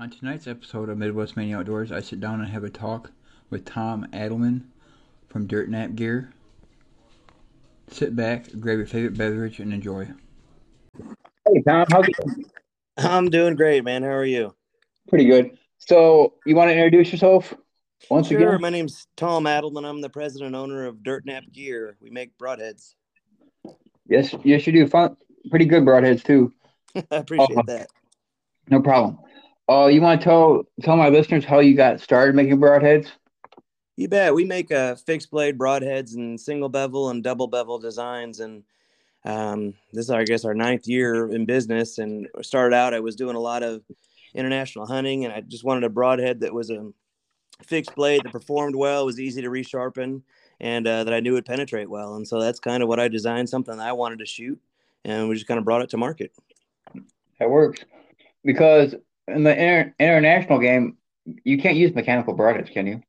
On tonight's episode of Midwest Mania Outdoors, I sit down and have a talk with Tom Addlemen from DirtNap Gear. Sit back, grab your favorite beverage, and enjoy. Hey Tom, how's it going? I'm doing great, man. How are you? Pretty good. So you want to introduce yourself once Sure. again? My name's Tom Addlemen. I'm the president and owner of DirtNap Gear. We make broadheads. Yes, yes, you do. Fun, pretty good broadheads too. I appreciate Oh. that. No problem. Uh, you want to tell tell my listeners how you got started making broadheads? You bet. We make uh, fixed blade broadheads and single bevel and double bevel designs. And um, this is, I guess, our ninth year in business. And started out, I was doing a lot of international hunting, and I just wanted a broadhead that was a fixed blade that performed well, was easy to resharpen, and uh, that I knew would penetrate well. And so that's kind of what I designed, something that I wanted to shoot, and we just kind of brought it to market. That works because in the inter- international game, you can't use mechanical broadheads, can you?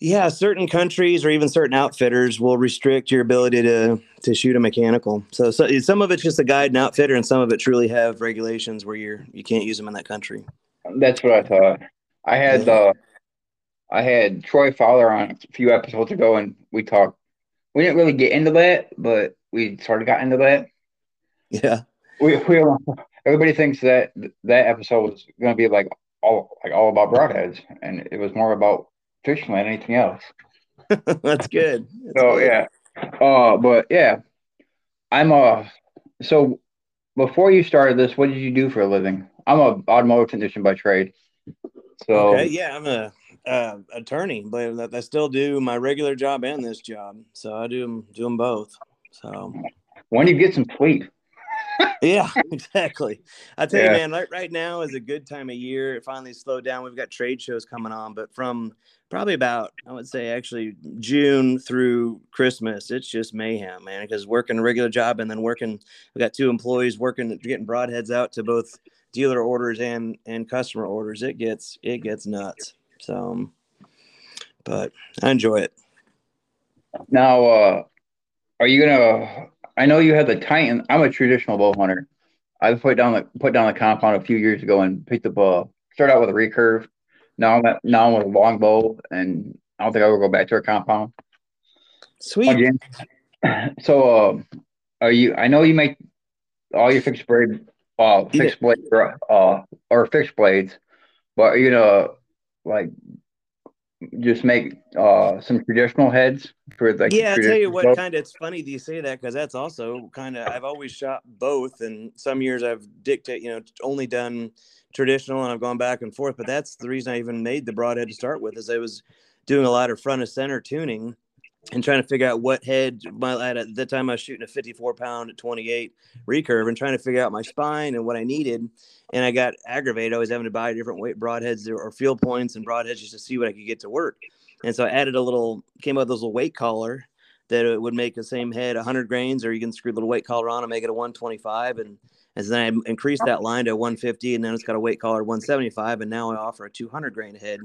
Yeah, certain countries or even certain outfitters will restrict your ability to to shoot a mechanical. So, so some of it's just a guide and outfitter, and some of it truly have regulations where you're you can't use them in that country. That's what I thought. I had uh, I had Troy Fowler on a few episodes ago, and we talked. We didn't really get into that, but we sort of got into that. Yeah, we, we everybody thinks that that episode was going to be like all like all about broadheads, and it was more about fishing than anything else. that's good. That's So good. yeah, uh, but yeah, I'm uh so before you started this, what did you do for a living? I'm a automotive technician by trade. So Okay, yeah, I'm a uh, attorney, but I still do my regular job and this job, so I do them do them both. So when do you get some sleep? Yeah, exactly. I tell Yeah. you, man, right, right now is a good time of year. It finally slowed down. We've got trade shows coming on, but from probably about, I would say, actually June through Christmas, it's just mayhem, man. Because working a regular job and then working, we've got two employees working, getting broadheads out to both dealer orders and and customer orders. It gets it gets nuts. So, but I enjoy it. Now, uh, are you gonna? I know you have the Titan. I'm a traditional bow hunter. I put down the put down the compound a few years ago and picked up a start out with a recurve. Now I'm at, now I'm with a long bow, and I don't think I will go back to a compound Sweet. again. So, uh, are you? I know you make all your fixed blade, uh, fixed blade, uh, or fixed blades, but are you gonna like just make uh some traditional heads for like yeah, I tell you what, kind of it's funny that you say that because that's also kind of I've always shot both, and some years I've dictate, you know, only done traditional, and I've gone back and forth. But that's the reason I even made the broadhead to start with, is I was doing a lot of front of center tuning and trying to figure out what head my at the time I was shooting a 54 pound at 28 recurve and trying to figure out my spine and what I needed. And I got aggravated always having to buy different weight broadheads or field points and broadheads just to see what I could get to work. And so I added a little, came up with this little weight collar that it would make the same head 100 grains, or you can screw a little weight collar on and make it a 125. And as then I increased that line to 150, and then it's got a weight collar 175, and now I offer a 200 grain head.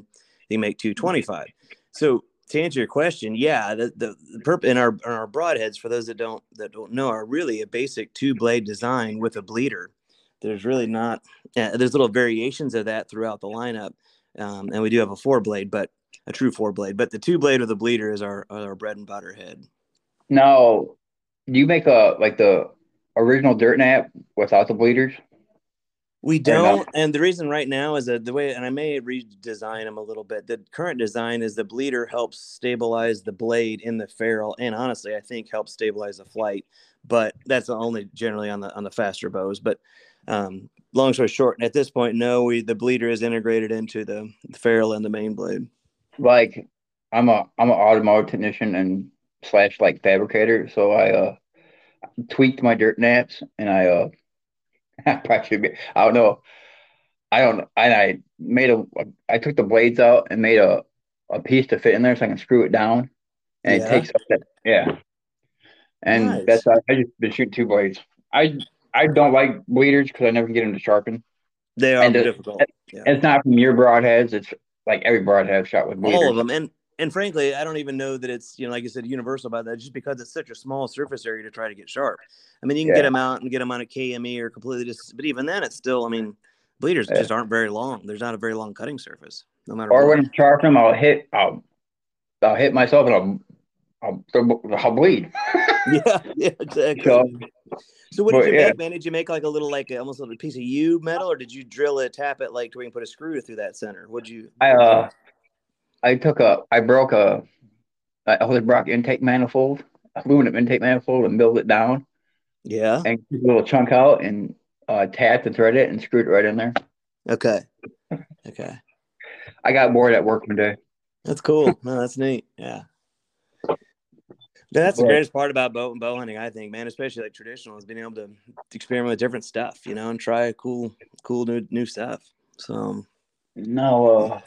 You make 225. So to answer your question, yeah, the the, the perp in our in our broadheads for those that don't that don't know are really a basic two blade design with a bleeder. There's really not uh, there's little variations of that throughout the lineup, um, and we do have a four blade, but a true four blade. But the two blade with the bleeder is our our bread and butter head. Now, do you make a like the original dirt nap without the bleeders? We don't, and the reason right now is that the way, and I may redesign them a little bit. The current design is the bleeder helps stabilize the blade in the ferrule, and honestly, I think helps stabilize the flight. But that's only generally on the on the faster bows. But um, long story short, at this point, no, we the bleeder is integrated into the, the ferrule and the main blade. Like, I'm a I'm an automotive technician and slash like fabricator, so I uh tweaked my dirt naps and I uh I probably I don't know I don't and I made a I took the blades out and made a a piece to fit in there so I can screw it down and Yeah. it takes up that yeah and Nice. that's I I just been shooting two blades I I don't like bleeders because I never get them to sharpen They are And difficult. Yeah. It's not from your broadheads. It's like every broadhead shot with bleeders. all of them and and frankly i don't even know that it's you know like you said universal about that just because it's such a small surface area to try to get sharp i mean you can get them out and get them on a KME or completely just but even then it's still i mean Bleeders Yeah. just aren't very long. There's not a very long cutting surface, no matter Or what. when I'm sharpening them, I'll hit, I'll, I'll hit myself and I'll, I'll, I'll bleed. yeah, yeah, exactly. So, So what did you yeah. make, man? Did you make like a little, like almost a piece of U metal, or did you drill it, tap it, like to where you can put a screw through that center? What'd you? I, uh, I took a, I broke a, a Edelbrock intake manifold, aluminum intake manifold, and milled it down yeah. and took a little chunk out and uh, tapped and threaded it and screwed it right in there. Okay. Okay. I got bored at work one day. That's cool. No, that's neat. Yeah. That's the greatest part about bow and bow hunting, I think, man. Especially like traditional, is being able to experiment with different stuff, you know, and try cool, cool new new stuff. So No, uh,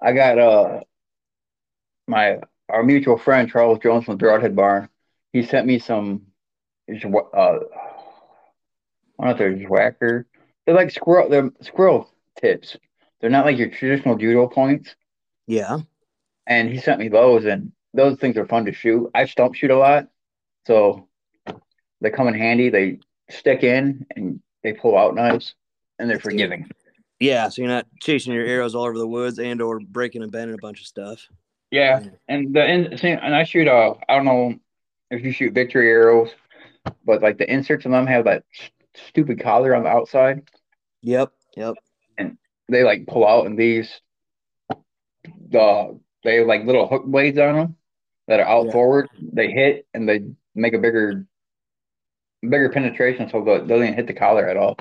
I got uh, my our mutual friend Charles Jones from the Broadhead Barn. He sent me some, uh, I don't know if they're whacker. They're like squirrel. They're squirrel tips. They're not like your traditional judo points. yeah, And he sent me those, and those things are fun to shoot. I stump shoot a lot, so they come in handy. They stick in and they pull out nice, and they're forgiving. Yeah. So you're not chasing your arrows all over the woods and or breaking and bending a bunch of stuff. Yeah, and the and I shoot uh I don't know if you shoot victory arrows, but like the inserts on them have that stupid collar on the outside. Yep. Yep. And they like pull out, and these the they have like little hook blades on them that are out Yeah. forward. They hit and they make a bigger bigger penetration, so don't even hit the collar at all.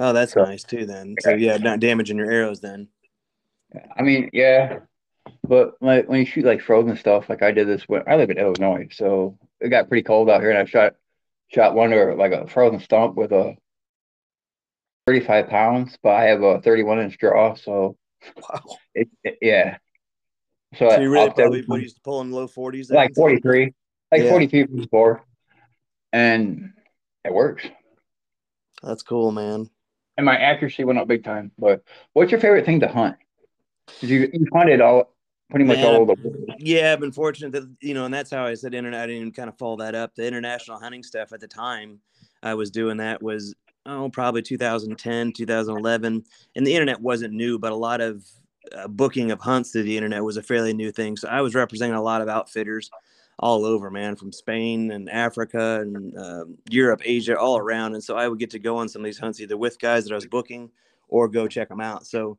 Oh, that's So- nice too. Then, so yeah, not damaging your arrows. Then, I mean, yeah, but like when you shoot like frozen stuff, like I did this when I live in Illinois, so it got pretty cold out here, and I shot shot one or like a frozen stump with a 35 pounds, but I have a 31 inch draw, so wow. it, it- yeah. So, So you really probably what used to pull in low forties. like 43, like Yeah. 43 before, and it works. That's cool, man. And my accuracy went up big time. But what's your favorite thing to hunt? you you hunted all pretty much all over the world. Yeah, I've been fortunate that you know, and that's how I said internet. I didn't even kind of follow that up. The international hunting stuff at the time I was doing that was oh probably 2010, 2011, and the internet wasn't new, but a lot of uh, booking of hunts through the internet was a fairly new thing. So I was representing a lot of outfitters all over, man, from Spain and Africa and uh, Europe, Asia, all around. And so I would get to go on some of these hunts either with guys that I was booking or go check them out. So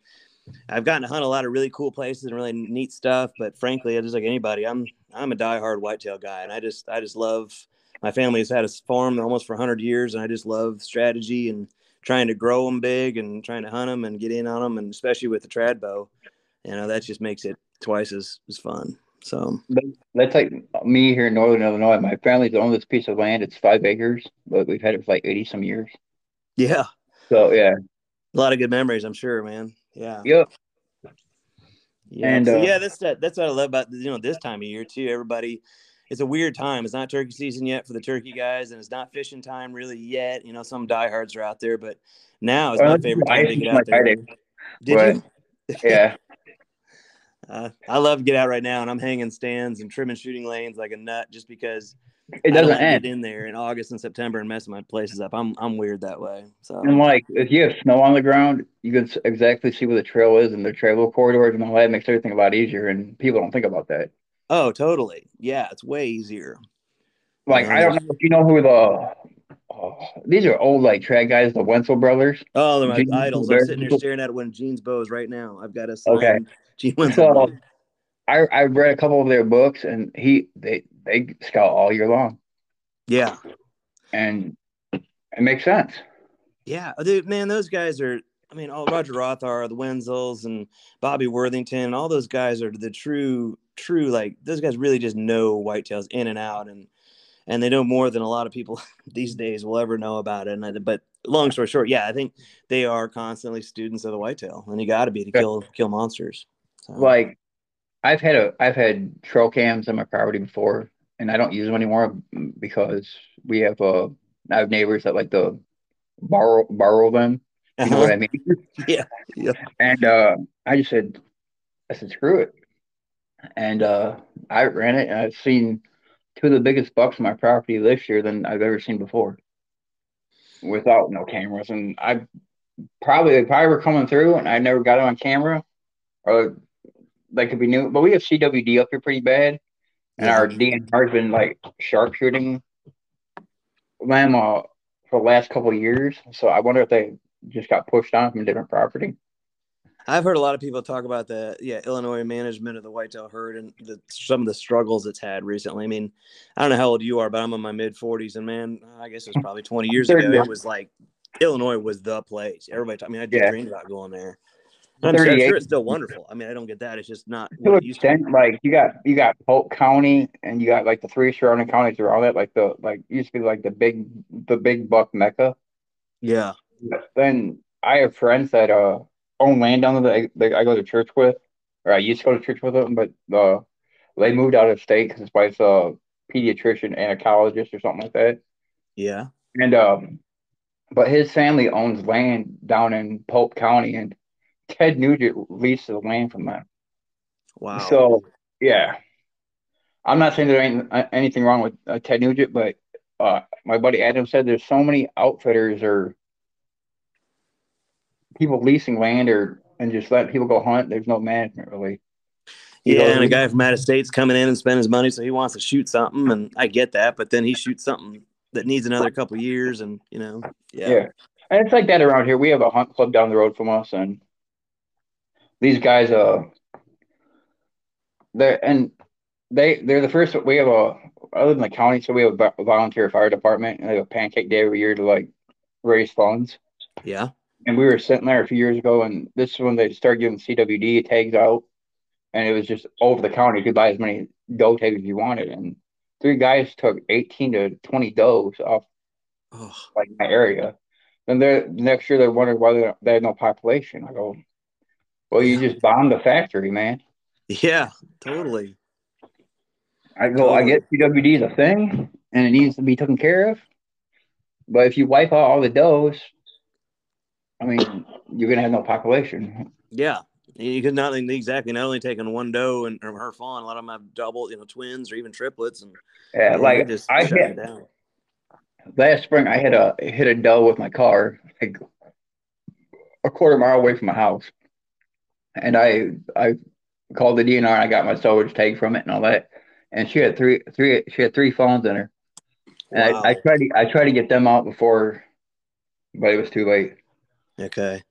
I've gotten to hunt a lot of really cool places and really neat stuff. But frankly, I just like anybody, I'm I'm a diehard whitetail guy, and I just I just love. My family has had a farm almost for 100 years, and I just love strategy and trying to grow them big and trying to hunt them and get in on them, and especially with the trad bow, you know that just makes it twice as, as fun. So That's like me here in Northern Illinois. My family's owned this piece of land. It's five acres, but we've had it for like 80 some years. yeah, So yeah, a lot of good memories, I'm sure, man. Yeah. yep. Yeah, And, so uh, yeah, that's that, that's what I love about you know this time of year too. Everybody, it's a weird time. It's not turkey season yet for the turkey guys, and it's not fishing time really yet. You know, some diehards are out there, but now is my favorite time to get out there. Did Right. you? Yeah. Uh, I love to get out right now, and I'm hanging stands and trimming shooting lanes like a nut, just because It doesn't end. get in there in August and September and messing my places up. I'm I'm weird that way. So And like, if you have snow on the ground, you can exactly see where the trail is and the travel corridors and all that makes everything a lot easier. And people don't think about that. oh, totally. Yeah, it's way easier. Like, I don't know if you know who the oh, these are old like trad guys, the Wensel brothers. Oh, they're my Gene idols. I'm sitting there staring at one of Gene's bows right now. I've got a signed Okay. Gene Wensel. So I I read a couple of their books and he they they scout all year long yeah, and it makes sense. yeah, oh, dude, man, those guys are. I mean, all Roger Rothhaar, the Wensels, and Bobby Worthington, all those guys are the true, true. Like those guys really just know whitetails in and out, and and they know more than a lot of people these days will ever know about it. And I, but long story short, yeah, I think they are constantly students of the whitetail, and you got to be to kill kill monsters. So, Like I've had a I've had trail cams on my property before and I don't use them anymore because we have uh I have neighbors that like to borrow borrow them. You know uh-huh. what I mean? Yeah, yeah. And uh I just said I said screw it. And uh I ran it and I've seen two of the biggest bucks on my property this year than I've ever seen before. Without no cameras and I probably they probably were coming through, and I never got it on camera, or they could be new. But we have CWD up here pretty bad, and our DNR's been like sharpshooting them uh, for the last couple of years. So I wonder if they just got pushed on from a different property. I've heard a lot of people talk about the yeah Illinois management of the whitetail herd and the, some of the struggles it's had recently. I mean, I don't know how old you are, but I'm in my mid 40s, and man, I guess it was probably 20 years ago. It was like Illinois was the place. Everybody, I mean, I just Yeah. dreamed about going there. I'm, sure, I'm sure it's still wonderful. I mean, I don't get that. It's just not To what an to. extent, like you got you got Pike County and you got like the three surrounding counties around it, like the like used to be like the big the big buck mecca. Yeah, Then I have friends that uh own land down there that I, that I go to church with, or I used to go to church with them, but uh they moved out of state because his wife's a pediatrician and a ecologist or something like that. yeah. And um, but his family owns land down in Pike County, and Ted Nugent leased the land from them. Wow. So yeah, I'm not saying there ain't uh, anything wrong with uh, Ted Nugent, but uh, my buddy Adam said there's so many outfitters or people leasing land or and just letting people go hunt. There's no management really. He yeah, goes, and a guy from out of state's coming in and spending his money, so he wants to shoot something, and I get that. But then he shoots something that needs another couple years, and you know, yeah, Yeah. And it's like that around here. We have a hunt club down the road from us, and these guys, uh, they're and they they're the first. We have a I live in the county, so we have a volunteer fire department, and they have a pancake day every year to like raise funds. yeah, And we were sitting there a few years ago, and this is when they started giving CWD tags out, and it was just over the counter. You could buy as many doe tags as you wanted, and three guys took eighteen to twenty does off oh, like my area. Then they're next year they're wondering why they they have no population. I go, well, you just bombed the factory, man. yeah, totally. I go, I get CWD is a thing and it needs to be taken care of, but if you wipe out all the does, I mean, you're gonna have no population. Yeah, you could not exactly not only taking one doe and or her fawn. A lot of them have double, you know, twins or even triplets, and Yeah, like just I hit down. last spring, I hit a hit a doe with my car, like a quarter mile away from my house, and I I called the DNR and I got my storage tag from it and all that, and she had three three she had three fawns in her, and Wow. I, I tried to I tried to get them out before, but it was too late. Okay,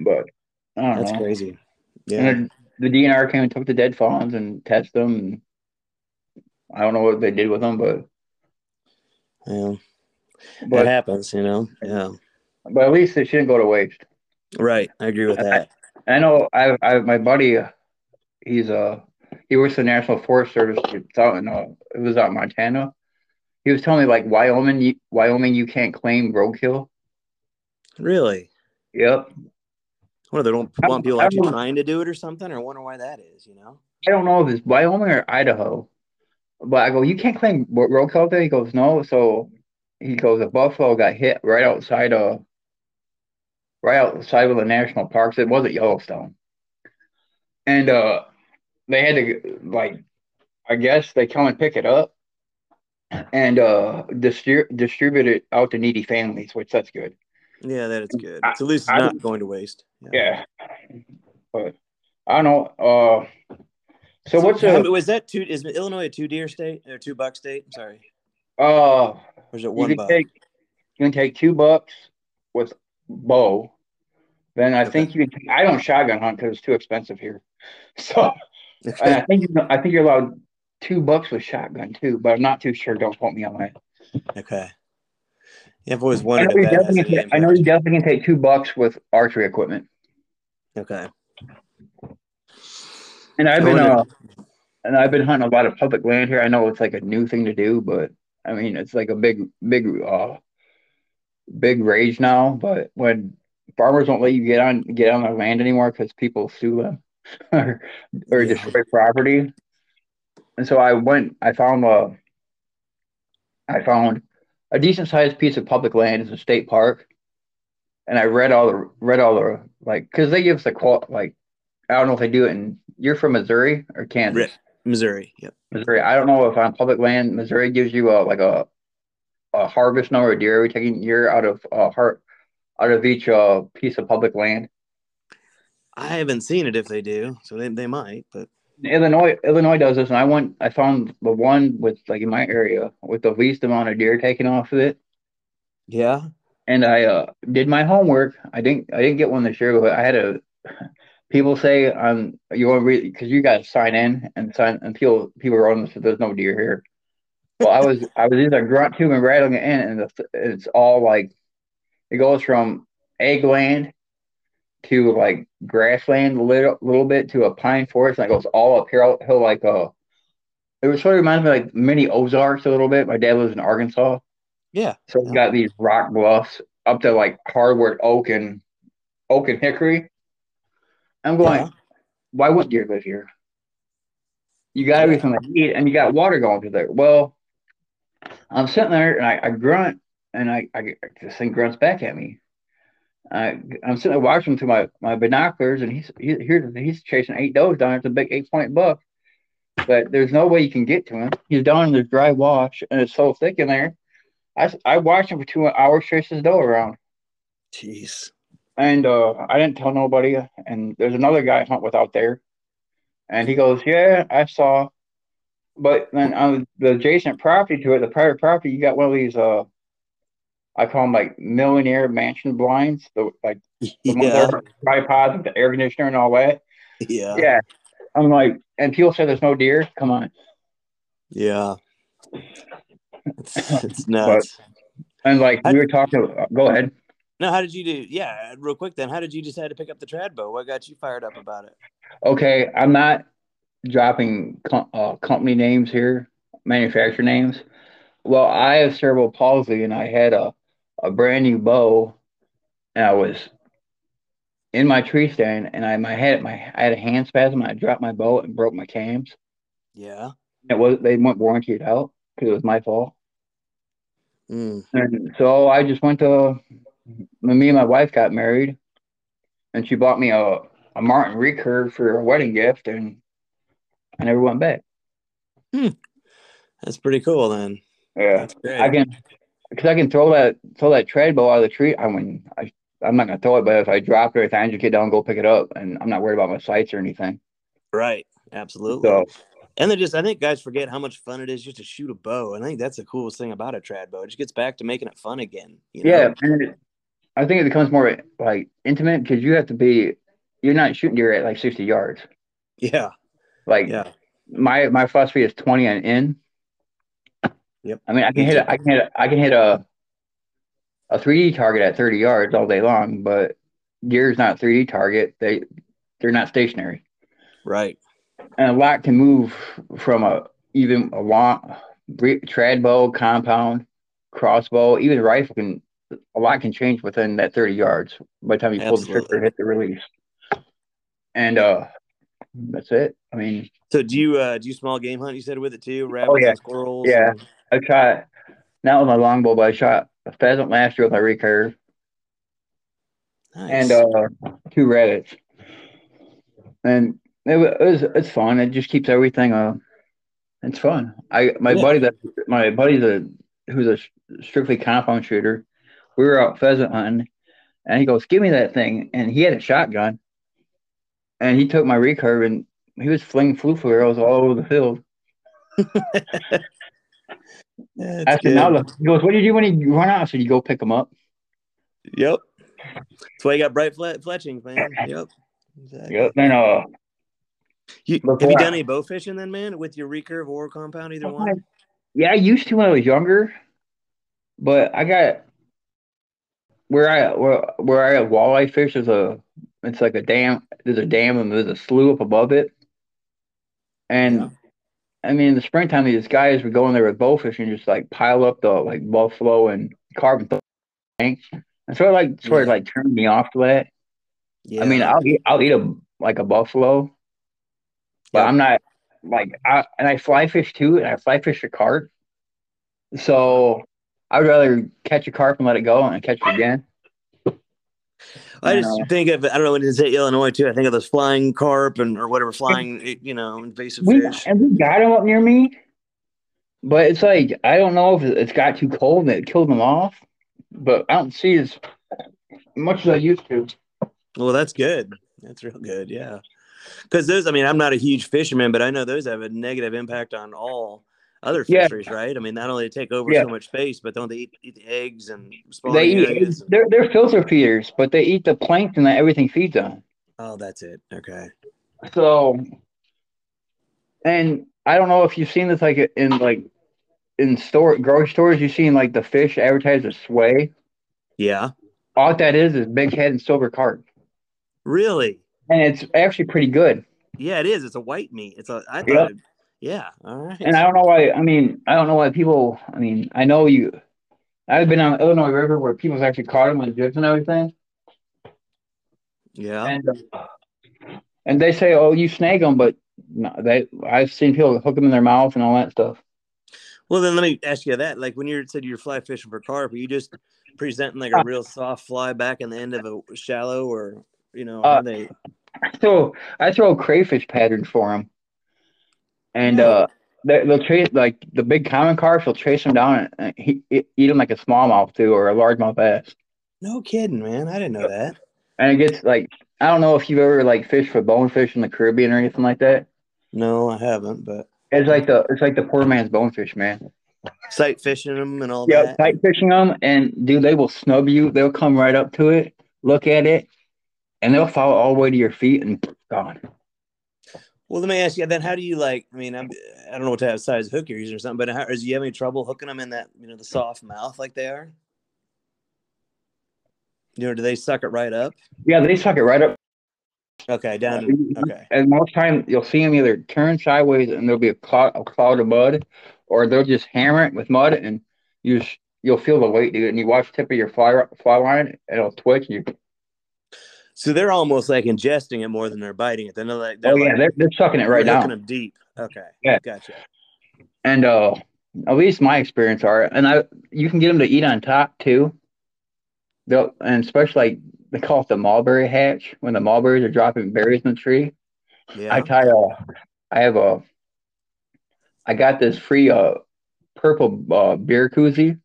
But I don't that's know. crazy. Yeah, And the DNR came and took the dead fawns and tested them. And I don't know what they did with them, but yeah, but, happens. You know, yeah, but at least it shouldn't go to waste. right. I agree with that. I know I I my buddy, uh, he's uh he works for the National Forest Service. It's out in uh, it was out in Montana. He was telling me like Wyoming, you, Wyoming, you can't claim roadkill. Really, Yep. what they don't want people actually trying to do it or something, or I wonder why that is. You know, I don't know if it's Wyoming or Idaho, but I go, you can't claim ro- roadkill there. He goes, no. So he goes, a buffalo got hit right outside of, right outside of the national parks. It wasn't Yellowstone, and uh, they had to like, I guess they come and pick it up and uh distri- distribute it out to needy families, which that's good. Yeah, that is good. It's at least I- not going to waste. Yeah, but I don't know. Uh, so, what's how- a was that two? Is Illinois a two deer state or two buck state? I'm sorry, uh? or is it You one can buck? take you can take two bucks with bow. Then I Okay. think you can. I don't shotgun hunt because it's too expensive here. So and I think you, I think you're allowed two bucks with shotgun too, but I'm not too sure. Don't quote me on that. okay. Yeah, I've always I wondered know, if you definitely I know you definitely can take two bucks with archery equipment. Okay. And I've I been uh, and I've been hunting a lot of public land here. I know it's like a new thing to do, but I mean it's like a big, big, uh, big rage now. But when farmers won't let you get on get on their land anymore because people sue them or or Yeah. destroy property, and so I went. I found a. I found a decent sized piece of public land. is a state park, and I read all the read all the like because they give us the qual like I don't know if they do it in. You're from Missouri or Kansas? Ri- Missouri. Yep. Missouri. I don't know if on public land, Missouri gives you a like a a harvest number of deer every taking year out of uh, heart out of each uh, piece of public land. I haven't seen it if they do, so they, they might, but Illinois Illinois does this, and I went. I found the one with like in my area with the least amount of deer taken off of it, yeah. and I uh, did my homework. I didn't. I didn't get one this year, but I had a. People say um you want because you got to sign in and sign and people people are on this. There's no deer here. Well, I was I was either grunt tube and rattling it in, and the, it's all like it goes from egg land to like grassland a little, little bit to a pine forest, and it goes all up uphill hill like uh it was sort of reminds me of like mini Ozarks a little bit. My dad lives in Arkansas, Yeah. so we got these rock bluffs up to like hardwood oak and oak and hickory. I'm going, Yeah. why wouldn't deer live here? You got everything they need, and you got water going through there. Well, I'm sitting there and I, I grunt, and I, I this thing grunts back at me. I, I'm sitting there watching through my, my binoculars, and he's he, here he's chasing eight does down. It's a big eight point buck, but there's no way you can get to him. He's down in this dry wash, and it's so thick in there. I, I watched him for two hours chase his doe around. Jeez. And uh, I didn't tell nobody. And there's another guy I hunt with out there. And he goes, Yeah, I saw. But then on the adjacent property to it, the private property, you got one of these, uh, I call them like millionaire mansion blinds, the, like the Yeah. tripods with the air conditioner and all that. Yeah. Yeah. I'm like, and people say there's no deer. Come on. Yeah. It's, it's nuts. And like we were talking, go ahead. No, how did you do? Yeah, real quick then. How did you decide to pick up the trad bow? What got you fired up about it? Okay, I'm not dropping com- uh, company names here, manufacturer names. Well, I have cerebral palsy, and I had a, a brand new bow, and I was in my tree stand, and I my head my I had a hand spasm, and I dropped my bow and broke my cams. Yeah. It was they went warranted out because it was my fault, Mm. and so I just went to. Me and my wife got married, and she bought me a a Martin recurve for a wedding gift, and I never went back. Hmm. That's pretty cool then. Yeah. I can, because I can throw that throw that bow out of the tree. I mean, I I'm not gonna throw it, but if I drop it, if I get down go pick it up, and I'm not worried about my sights or anything. right. Absolutely. So And they just, I think guys forget how much fun it is just to shoot a bow. And I think that's the coolest thing about a trad bow. It just gets back to making it fun again. You know? yeah, and it, I think it becomes more like intimate because you have to be, you're not shooting deer at like 60 yards. Yeah. Like Yeah. my my philosophy is 20 and in. Yep. I mean, I can hit a, I can hit a, I can hit a a 3D target at 30 yards all day long, but deer's not 3D target. They they're not stationary. Right. and a lot can move from a even a long trad bow, compound, crossbow, even rifle can a lot can change within that 30 yards by the time you pull the trigger and hit the release. And uh that's it. I mean, So do you, uh, do you small game hunt? You said with it too? Rabbits Oh, yeah. and squirrels? Yeah. and- I shot not with my longbow, but I shot a pheasant last year with my recurve Nice. and uh two rabbits. And it was, it was it's fun. It just keeps everything uh it's fun. I my Yeah. buddy that my buddy's a who's a strictly compound shooter. We were out pheasant hunting and he goes, Give me that thing and he had a shotgun and he took my recurve and he was flinging flu arrows all over the field. Yeah, I it's said, now He goes, What do you do when you run out? I said, You go pick them up. Yep. That's why you got bright fle- fletchings, man. Yep. Exactly. Yep. Then uh You, have you done any bow fishing then, man, with your recurve or compound, either one? Yeah, I used to when I was younger, but I got where I where where I have walleye fish. There's a it's like a dam. There's a dam and there's a slough up above it. And Yeah. I mean, in the springtime, these guys would go in there with bow fishing, and just like pile up the like buffalo and carbon tanks. And sort of like sort of like turned me off to that. Yeah. I mean, I'll eat I'll eat a like a buffalo, but Yep. I'm not like I and I fly fish too, and I fly fish a carp. So I'd rather catch a carp and let it go and catch it again. I just Uh, think of I don't know when it's in Illinois too. I think of those flying carp and or whatever flying you know invasive We fish. and we got them up near me, but it's like I don't know if it's got too cold and it killed them off. But I don't see as much as I used to. Well, that's good. That's real good. Yeah. Because those, I mean, I'm not a huge fisherman, but I know those have a negative impact on all other Yeah. right? I mean, not only they take over Yeah. so much space, but don't they eat, eat the eggs and They eat. areas? They're they're filter feeders, but they eat the plankton that everything feeds on. Oh, that's it. Okay. So, and I don't know if you've seen this like in like in store grocery stores. You've seen like the fish advertised as sway. Yeah. All that is is big head and silver carp, Really? and it's actually pretty good. Yeah, it is. It's a white meat. It's a. I thought. Yep. Yeah. All right. And I don't know why. I mean, I don't know why people. I mean, I know you. I've been on the Illinois River where people's actually caught them with jigs and everything, yeah. and uh, and they say, "Oh, you snag them," but no, they. I've seen people hook them in their mouth and all that stuff. Well, then let me ask you that. Like when you said you're fly fishing for carp, are you just presenting like Uh, a real soft fly back in the end of a shallow, or you know, Uh, they? So I throw crayfish patterns for them, and uh, they, they'll chase like the big common carp. They'll chase them down and, and he, eat them like a smallmouth too, or a largemouth bass. No kidding, man. I didn't know that. And it gets like I don't know if you've ever like fished for bonefish in the Caribbean or anything like that. No, I haven't. But It's like the it's like the poor man's bonefish, man. sight fishing them and all Yeah, that. tight fishing them, and dude, they will snub you. They'll come right up to it, look at it, and they'll follow all the way to your feet and gone. Well, let me ask you then. How do you like? I mean, I'm, I don't know what type of size hook you're using or something, but how, is you have any trouble hooking them in that you know the soft mouth like they are? You know, do they suck it right up? Yeah, they suck it right up. Okay, down. Okay. And most time you'll see them either turn sideways and there'll be a cloud, a cloud of mud, or they'll just hammer it with mud and you you'll feel the weight, dude. And you watch the tip of your fly fly line, and it'll twitch. And you, So they're almost like ingesting it more than they're biting it. They're like they're oh yeah, like, they're, they're sucking it right they're now. hooking them deep. Okay. Yeah. Gotcha. And uh, at least my experience are, and I you can get them to eat on top too. They'll and especially like they call it the mulberry hatch when the mulberries are dropping berries in the tree. Yeah. I tie a, I have a, I got this free uh purple uh, beer koozie,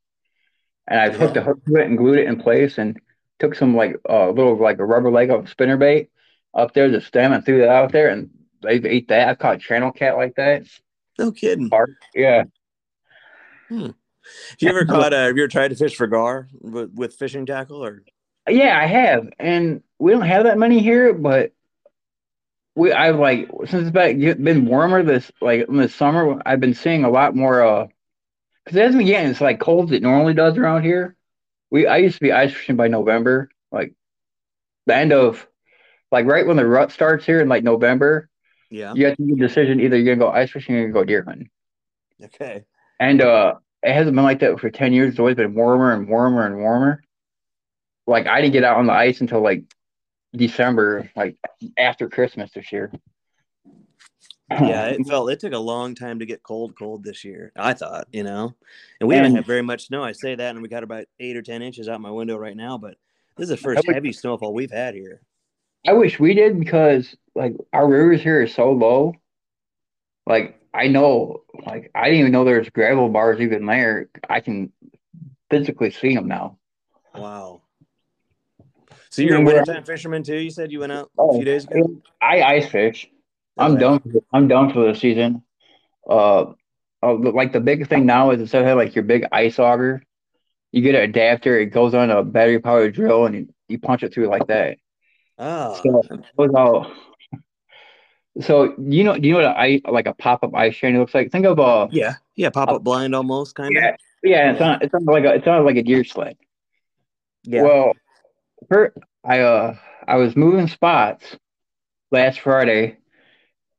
and I hooked a hook to it and glued it in place and took some like a uh, little like a rubber leg of a spinner bait up there the stem and threw that out there and they ate that. I caught a channel cat like that. no kidding. Yeah, Have you ever caught? Uh, have you ever tried to fish for gar with, with fishing tackle or? yeah, I have, and we don't have that many here, but. We I've like since it's been been warmer this like in the summer I've been seeing a lot more uh because it hasn't getting it's like cold as it normally does around here. We I used to be ice fishing by November, like the end of like right when the rut starts here in like November. Yeah. You have to make a decision either you're gonna go ice fishing or you're gonna go deer hunting. Okay. And uh it hasn't been like that for ten years. It's always been warmer and warmer and warmer. Like I didn't get out on the ice until like December, like after Christmas this year. Yeah, it felt it took a long time to get cold, cold this year. I thought, you know, and we haven't And- had very much snow. I say that, and we got about eight or ten inches out my window right now. But this is the first would- heavy snowfall we've had here. I wish we did because like our rivers here is so low. Like I know, like I didn't even know there's gravel bars even there. I can physically see them now. Wow. So you're a Yeah. wintertime fisherman too? You said you went out a Oh, few days ago. I ice fish. I'm done. For, I'm done for the season. Uh, uh, like the big thing now is instead of like your big ice auger, you get an adapter. It goes on a battery powered drill, and you, you punch it through like that. Oh, So it all. So you know, do you know what a like a pop up ice shanty looks like? Think of a yeah, yeah. Pop up blind almost kind of. yeah, yeah. It's not. It's on like a. It's not like a deer sled. Yeah. Well, per, I uh I was moving spots last Friday,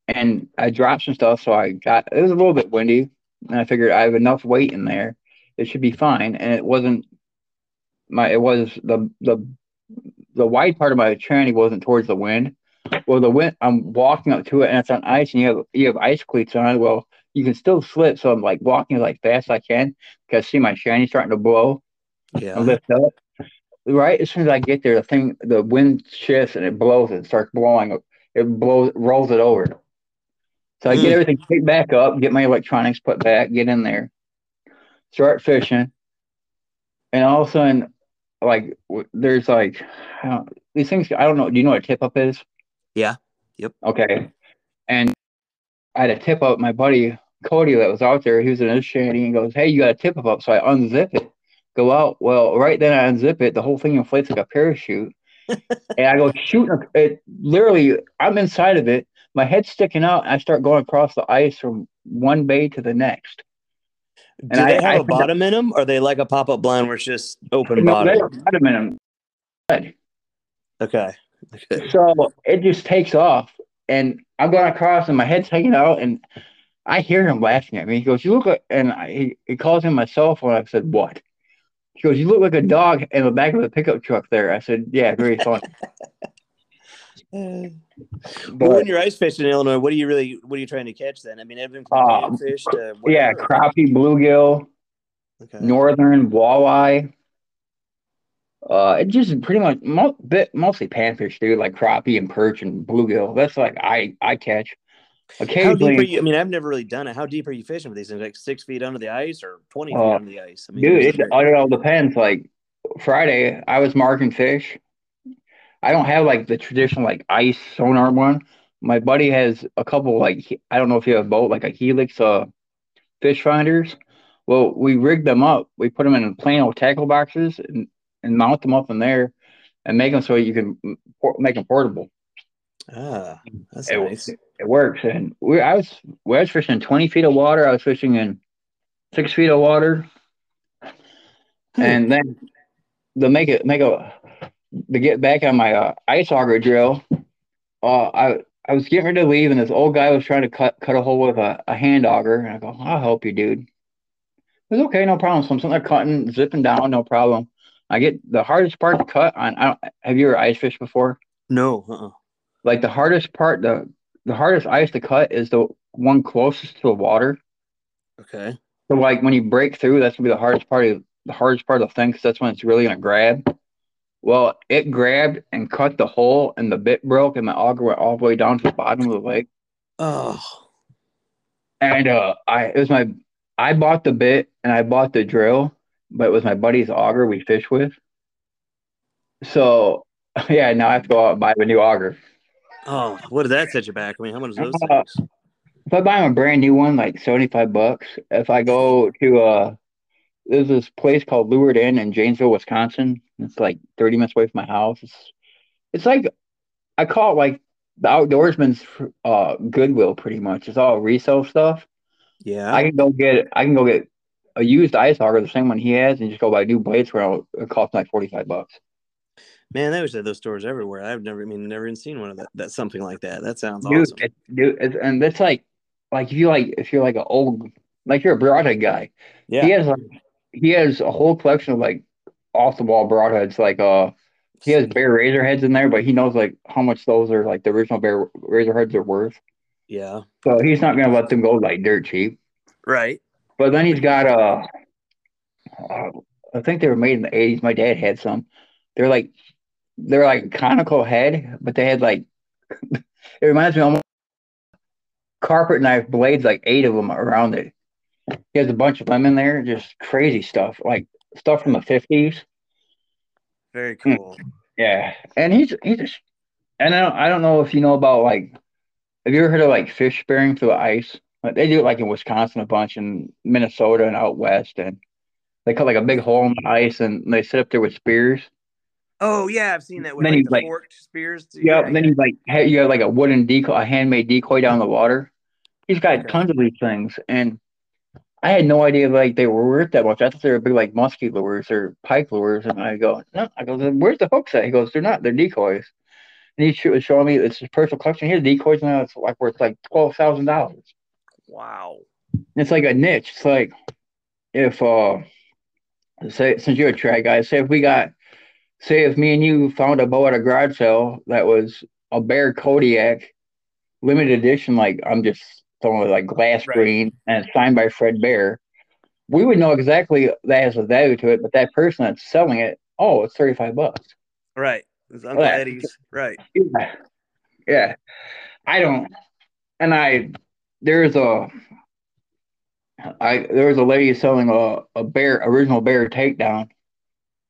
and I dropped some stuff, so I got it was a little bit windy, and I figured I have enough weight in there, it should be fine. And it wasn't my it was the the the wide part of my tranny wasn't towards the wind. Well, the wind I'm walking up to it, and it's on ice, and you have you have ice cleats on. Well, you can still slip, so I'm like walking as like fast as I can because I see my shanty starting to blow yeah. lift up. Right as soon as I get there, the thing, the wind shifts and it blows. and starts blowing. It blows, rolls it over. So I get Hmm. everything picked back up, get my electronics put back, get in there, start fishing, and all of a sudden, like there's like I don't, these things. I don't know. Do you know what a tip up is? Yeah. Yep. Okay. And I had a tip up. My buddy Cody that was out there. He was in his shanty and goes, "Hey, you got a tip up?" So I unzip it, go out. Well, right then I unzip it. The whole thing inflates like a parachute, and I go shooting. It literally. I'm inside of it. My head's sticking out. And I start going across the ice from one bay to the next. Do And they I- have I a bottom in them? Or are they like a pop up blind where it's just open No, they bottom? have bottom in 'em. Okay. Okay. So it just takes off, and I'm going across, and my head's hanging out, and I hear him laughing at me. He goes, "You look like," and I, he, he calls him my cell phone. I said, "What?" He goes, "You look like a dog in the back of the pickup truck there." I said, "Yeah, very fun." Uh, But when you're ice fishing in Illinois, what are you really what are you trying to catch then? I mean, everything from Um, fish to yeah, crappie, bluegill, Okay. northern walleye. Uh, it just pretty much mo- bit mostly panfish, dude, like crappie and perch and bluegill. That's like I I catch. How deep Occasionally, are you? I mean, I've never really done it. How deep are you fishing with these things? Like six feet under the ice or twenty feet Uh, under the ice? I mean, Dude, it, it all depends. Like Friday, I was marking fish. I don't have like the traditional like ice sonar one. My buddy has a couple like he- I don't know if you have a boat like a Helix uh fish finders. Well, we rigged them up. We put them in plain old tackle boxes and, and mount them up in there and make them so you can por- make them portable. ah, that's It, nice. it works. And we I was we was fishing 20 feet of water. I was fishing in six feet of water. Hmm. and then to make it make a to get back on my uh, ice auger drill, uh, I I was getting ready to leave, and this old guy was trying to cut cut a hole with a, a hand auger, and I go, I'll help you, dude. It was okay, no problem. So I'm sitting there cutting, zipping down, no problem. I get the hardest part to cut on. I don't, have you ever ice fished before? No, uh-uh. Like the hardest part, the the hardest ice to cut is the one closest to the water. okay. So like when you break through, that's gonna be the hardest part of the hardest part of the thing, 'cause that's when it's really gonna grab. Well, it grabbed and cut the hole, and the bit broke, and the auger went all the way down to the bottom of the lake. Oh, And uh, I it was my I bought the bit and I bought the drill, but it was my buddy's auger we fish with. So yeah, now I have to go out and buy a new auger. oh, what did that set you back? I mean, how much is those Uh, things? If I buy a brand new one, like seventy five bucks. If I go to uh, there's this place called Lured Inn in Janesville, Wisconsin. It's like thirty minutes away from my house. It's it's like I call it like the outdoorsman's uh Goodwill, pretty much. It's all resale stuff. Yeah. I can go get I can go get a used ice auger, the same one he has, and just go buy new blades for it. It costs like forty five bucks. Man, they always have those stores everywhere. I've never, I mean, never even seen one of that. That's something like that. That sounds Dude, awesome. it, dude, it's, and that's like like if you like if you're like an old like you're a broadhead guy. Yeah. He has like he has a whole collection of like off the wall broadheads. Like uh, he has bear razor heads in there, but he knows like how much those are like the original bear razor heads are worth. Yeah. So he's not gonna let them go like dirt cheap. Right. But then he's got uh, uh I think they were made in the eighties. My dad had some. They're like they're like conical head, but they had like it reminds me almost carpet knife blades, like eight of them around it. He has a bunch of them in there, just crazy stuff, like stuff from the fifties. Very Hmm. cool. Yeah, and he's he's just, and I don't I don't know if you know about like, have you ever heard of like fish spearing through the ice? Like they do it like in Wisconsin a bunch, and Minnesota and out west, and they cut like a big hole in the ice, and they sit up there with spears. Oh yeah, I've seen that with Then like he's the like- forked spears. Yeah, and then you like you have like a wooden decoy, a handmade decoy down the water. He's got Okay. tons of these things, and I had no idea like they were worth that much. I thought they were big like musky lures or pike lures, and I go, no, I go, where's the hooks at? He goes, they're not, they're decoys. And he was showing me it's his personal collection. Here's decoys now. It's like worth like twelve thousand dollars. Wow. It's like a niche. It's like if uh, say since you're a track guy, say if we got, say if me and you found a bow at a garage sale that was a Bear Kodiak limited edition, like I'm just throwing it like glass Right. green and it's signed by Fred Bear, we would know exactly that has a value to it. But that person that's selling it, oh, it's thirty five bucks. Right. It's Uncle Yeah. Eddie's. Right. Yeah, yeah. I don't, and I there's a. I there was a lady selling a, a bear original bear takedown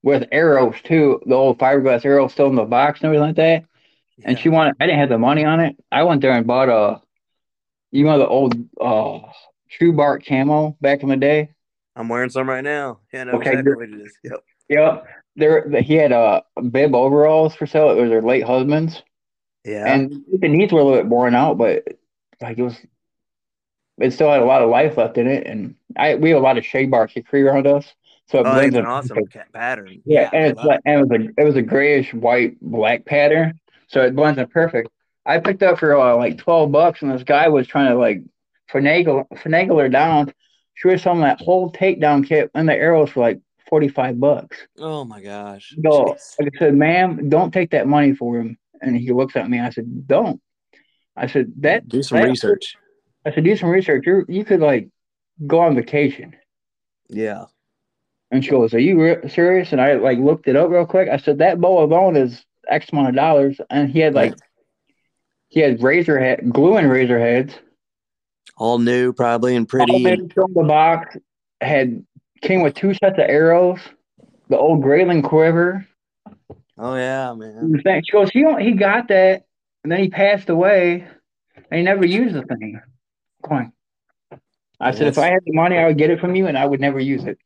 with arrows too, the old fiberglass arrows still in the box and everything like that. And she wanted, I didn't have the money on it. I went there and bought a, you know, the old uh, Trebark camo back in the day. I'm wearing some right now. Yeah, know Okay, exactly what it is. Yep. Yep. There, he had uh, bib overalls for sale. It was their late husband's. Yeah. and the knees were a little bit worn out, but like it was, it still had a lot of life left in it. And I we have a lot of shagbark hickory around us, so it oh, blends an in awesome perfect. pattern. Yeah, and it's like and it was a it was a grayish white black pattern, so it blends in perfect. I picked up for uh, like twelve bucks, and this guy was trying to like finagle finagle her down. She was selling that whole takedown kit and the arrows for like forty five bucks. Oh my gosh. Go, Jeez. like I said, ma'am, don't take that money for him. And he looks at me. I said, don't. I said that. Do some that- research. I said, do some research. You you could like go on vacation. Yeah. And she goes, are you re- serious? And I like looked it up real quick. I said that bow alone is X amount of dollars. And he had like he had razor head glue and razor heads. All new, probably, and pretty. from the box. Had came with two sets of arrows. The old Grayling quiver. oh yeah, man. She goes, he he got that, and then he passed away, and he never used the thing. Going. I said, if I had the money, I would get it from you, and I would never use it.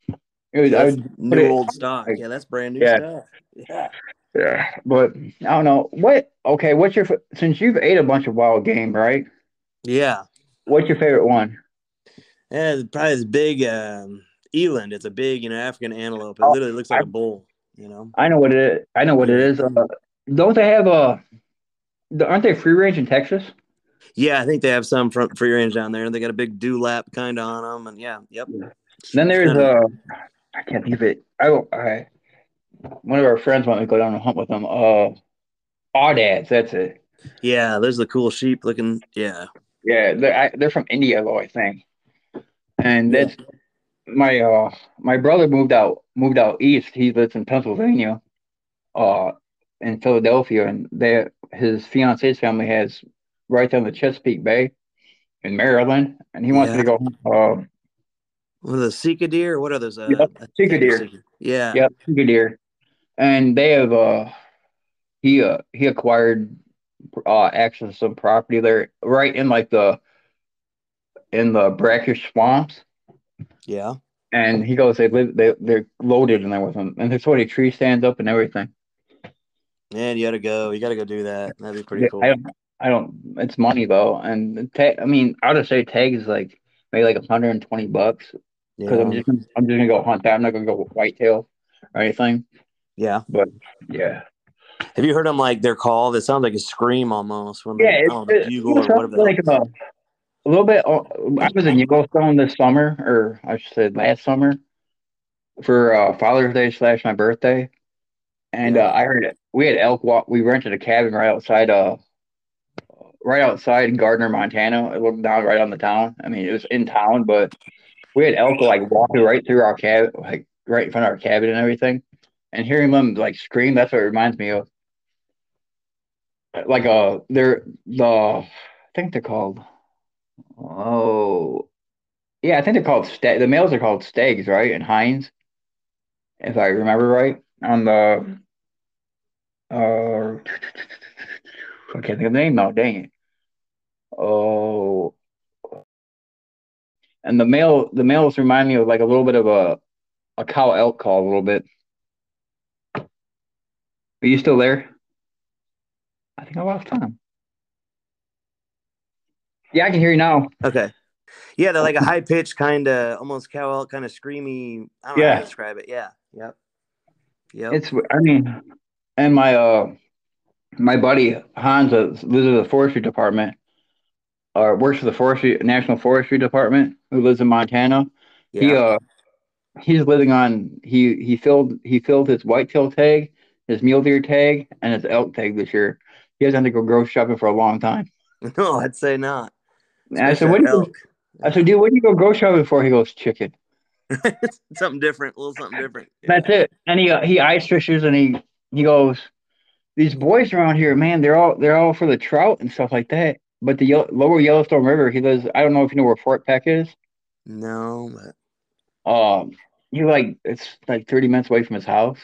It was, I would, new it- old stock. Yeah, that's brand new Yeah. stuff. Yeah. Yeah, but I don't know what. Okay, what's your since you've ate a bunch of wild game, right? Yeah. What's your favorite one? Yeah, probably this big um, eland. It's a big, you know, African antelope. It Oh, literally looks like I- a bull. You know. I know what it is. I know what it is. Uh, don't they have a? Aren't they free range in Texas? Yeah, I think they have some front free range down there. They got a big dewlap kind of on them, and yeah, yep. Then there's Kinda- uh, I can't think of it. I, I one of our friends wanted to go down and hunt with them. Uh, Aoudads, that's it. Yeah, there's the cool sheep looking. Yeah. Yeah, they're I, they're from India though, I think. And Yeah. that's my uh my brother moved out moved out east. He lives in Pennsylvania, uh, in Philadelphia, and they his fiance's family has right down the Chesapeake Bay in Maryland, and he wants Yeah. to go. Uh, What are the Sika deer? Or what are those? Uh, Yep, Sika deer. Sika. Yeah. Yep, good deer. And they have uh he uh he acquired uh access to some property there right in like the in the brackish swamps. Yeah. And he goes, they live they they're loaded in there with them. And there's so many tree stands up and everything. Man, you gotta go. You gotta go do that. That'd be pretty Yeah, cool. I don't I don't it's money though. And the tag I mean, I would say tag is like maybe like 120 bucks because I'm just gonna- I'm just gonna go hunt that. I'm not gonna go whitetail or anything. Yeah. But Yeah. Have you heard them like their call? That sounds like a scream almost when Yeah, they it's, oh, the it, bugle it or whatever. sounds the like hell. uh, a little bit. uh, I was in Yellowstone this summer, or I should say last summer, for uh, Father's Day slash my birthday, and uh, I heard it. We had elk walk. We rented a cabin right outside, uh, right outside Gardiner, Montana. It looked down right on the town. I mean, it was in town, but we had elk like walking right through our cabin, like right in front of our cabin and everything. And hearing them like scream, that's what it reminds me of. Like uh, they're the I think they're called. Oh, yeah, I think they're called. The males are called stags, right? And hinds, if I remember right. On the uh, I can't think of the name now. Dang it. Oh, and the male, the males remind me of like a little bit of a a cow elk call, a little bit. Are you still there? I think I lost time. Yeah, I can hear you now. Okay. Yeah, they're like a high pitched kind of almost cow kind of screamy. I don't know how Yeah. to describe it. Yeah. Yep. Yep. It's, I mean, and my uh, my buddy Hans uh, lives in the forestry department, or works for the forestry National Forestry Department, who lives in Montana. yeah. He uh, he's living on he he filled he filled his whitetail tag, his mule deer tag, and his elk tag this year. He hasn't had to go grocery shopping for a long time. no, I'd say not. And I said, "What do you?" elk. I said, "Dude, what do you go grocery shopping for?" He goes, "Chicken." something different, a little something different. Yeah. That's it. And he uh, he ice fishes and he he goes, these boys around here, man, they're all they're all for the trout and stuff like that. But the lower Yellowstone River, he lives. I don't know if you know where Fort Peck is. No, but Um, he like it's like thirty minutes away from his house.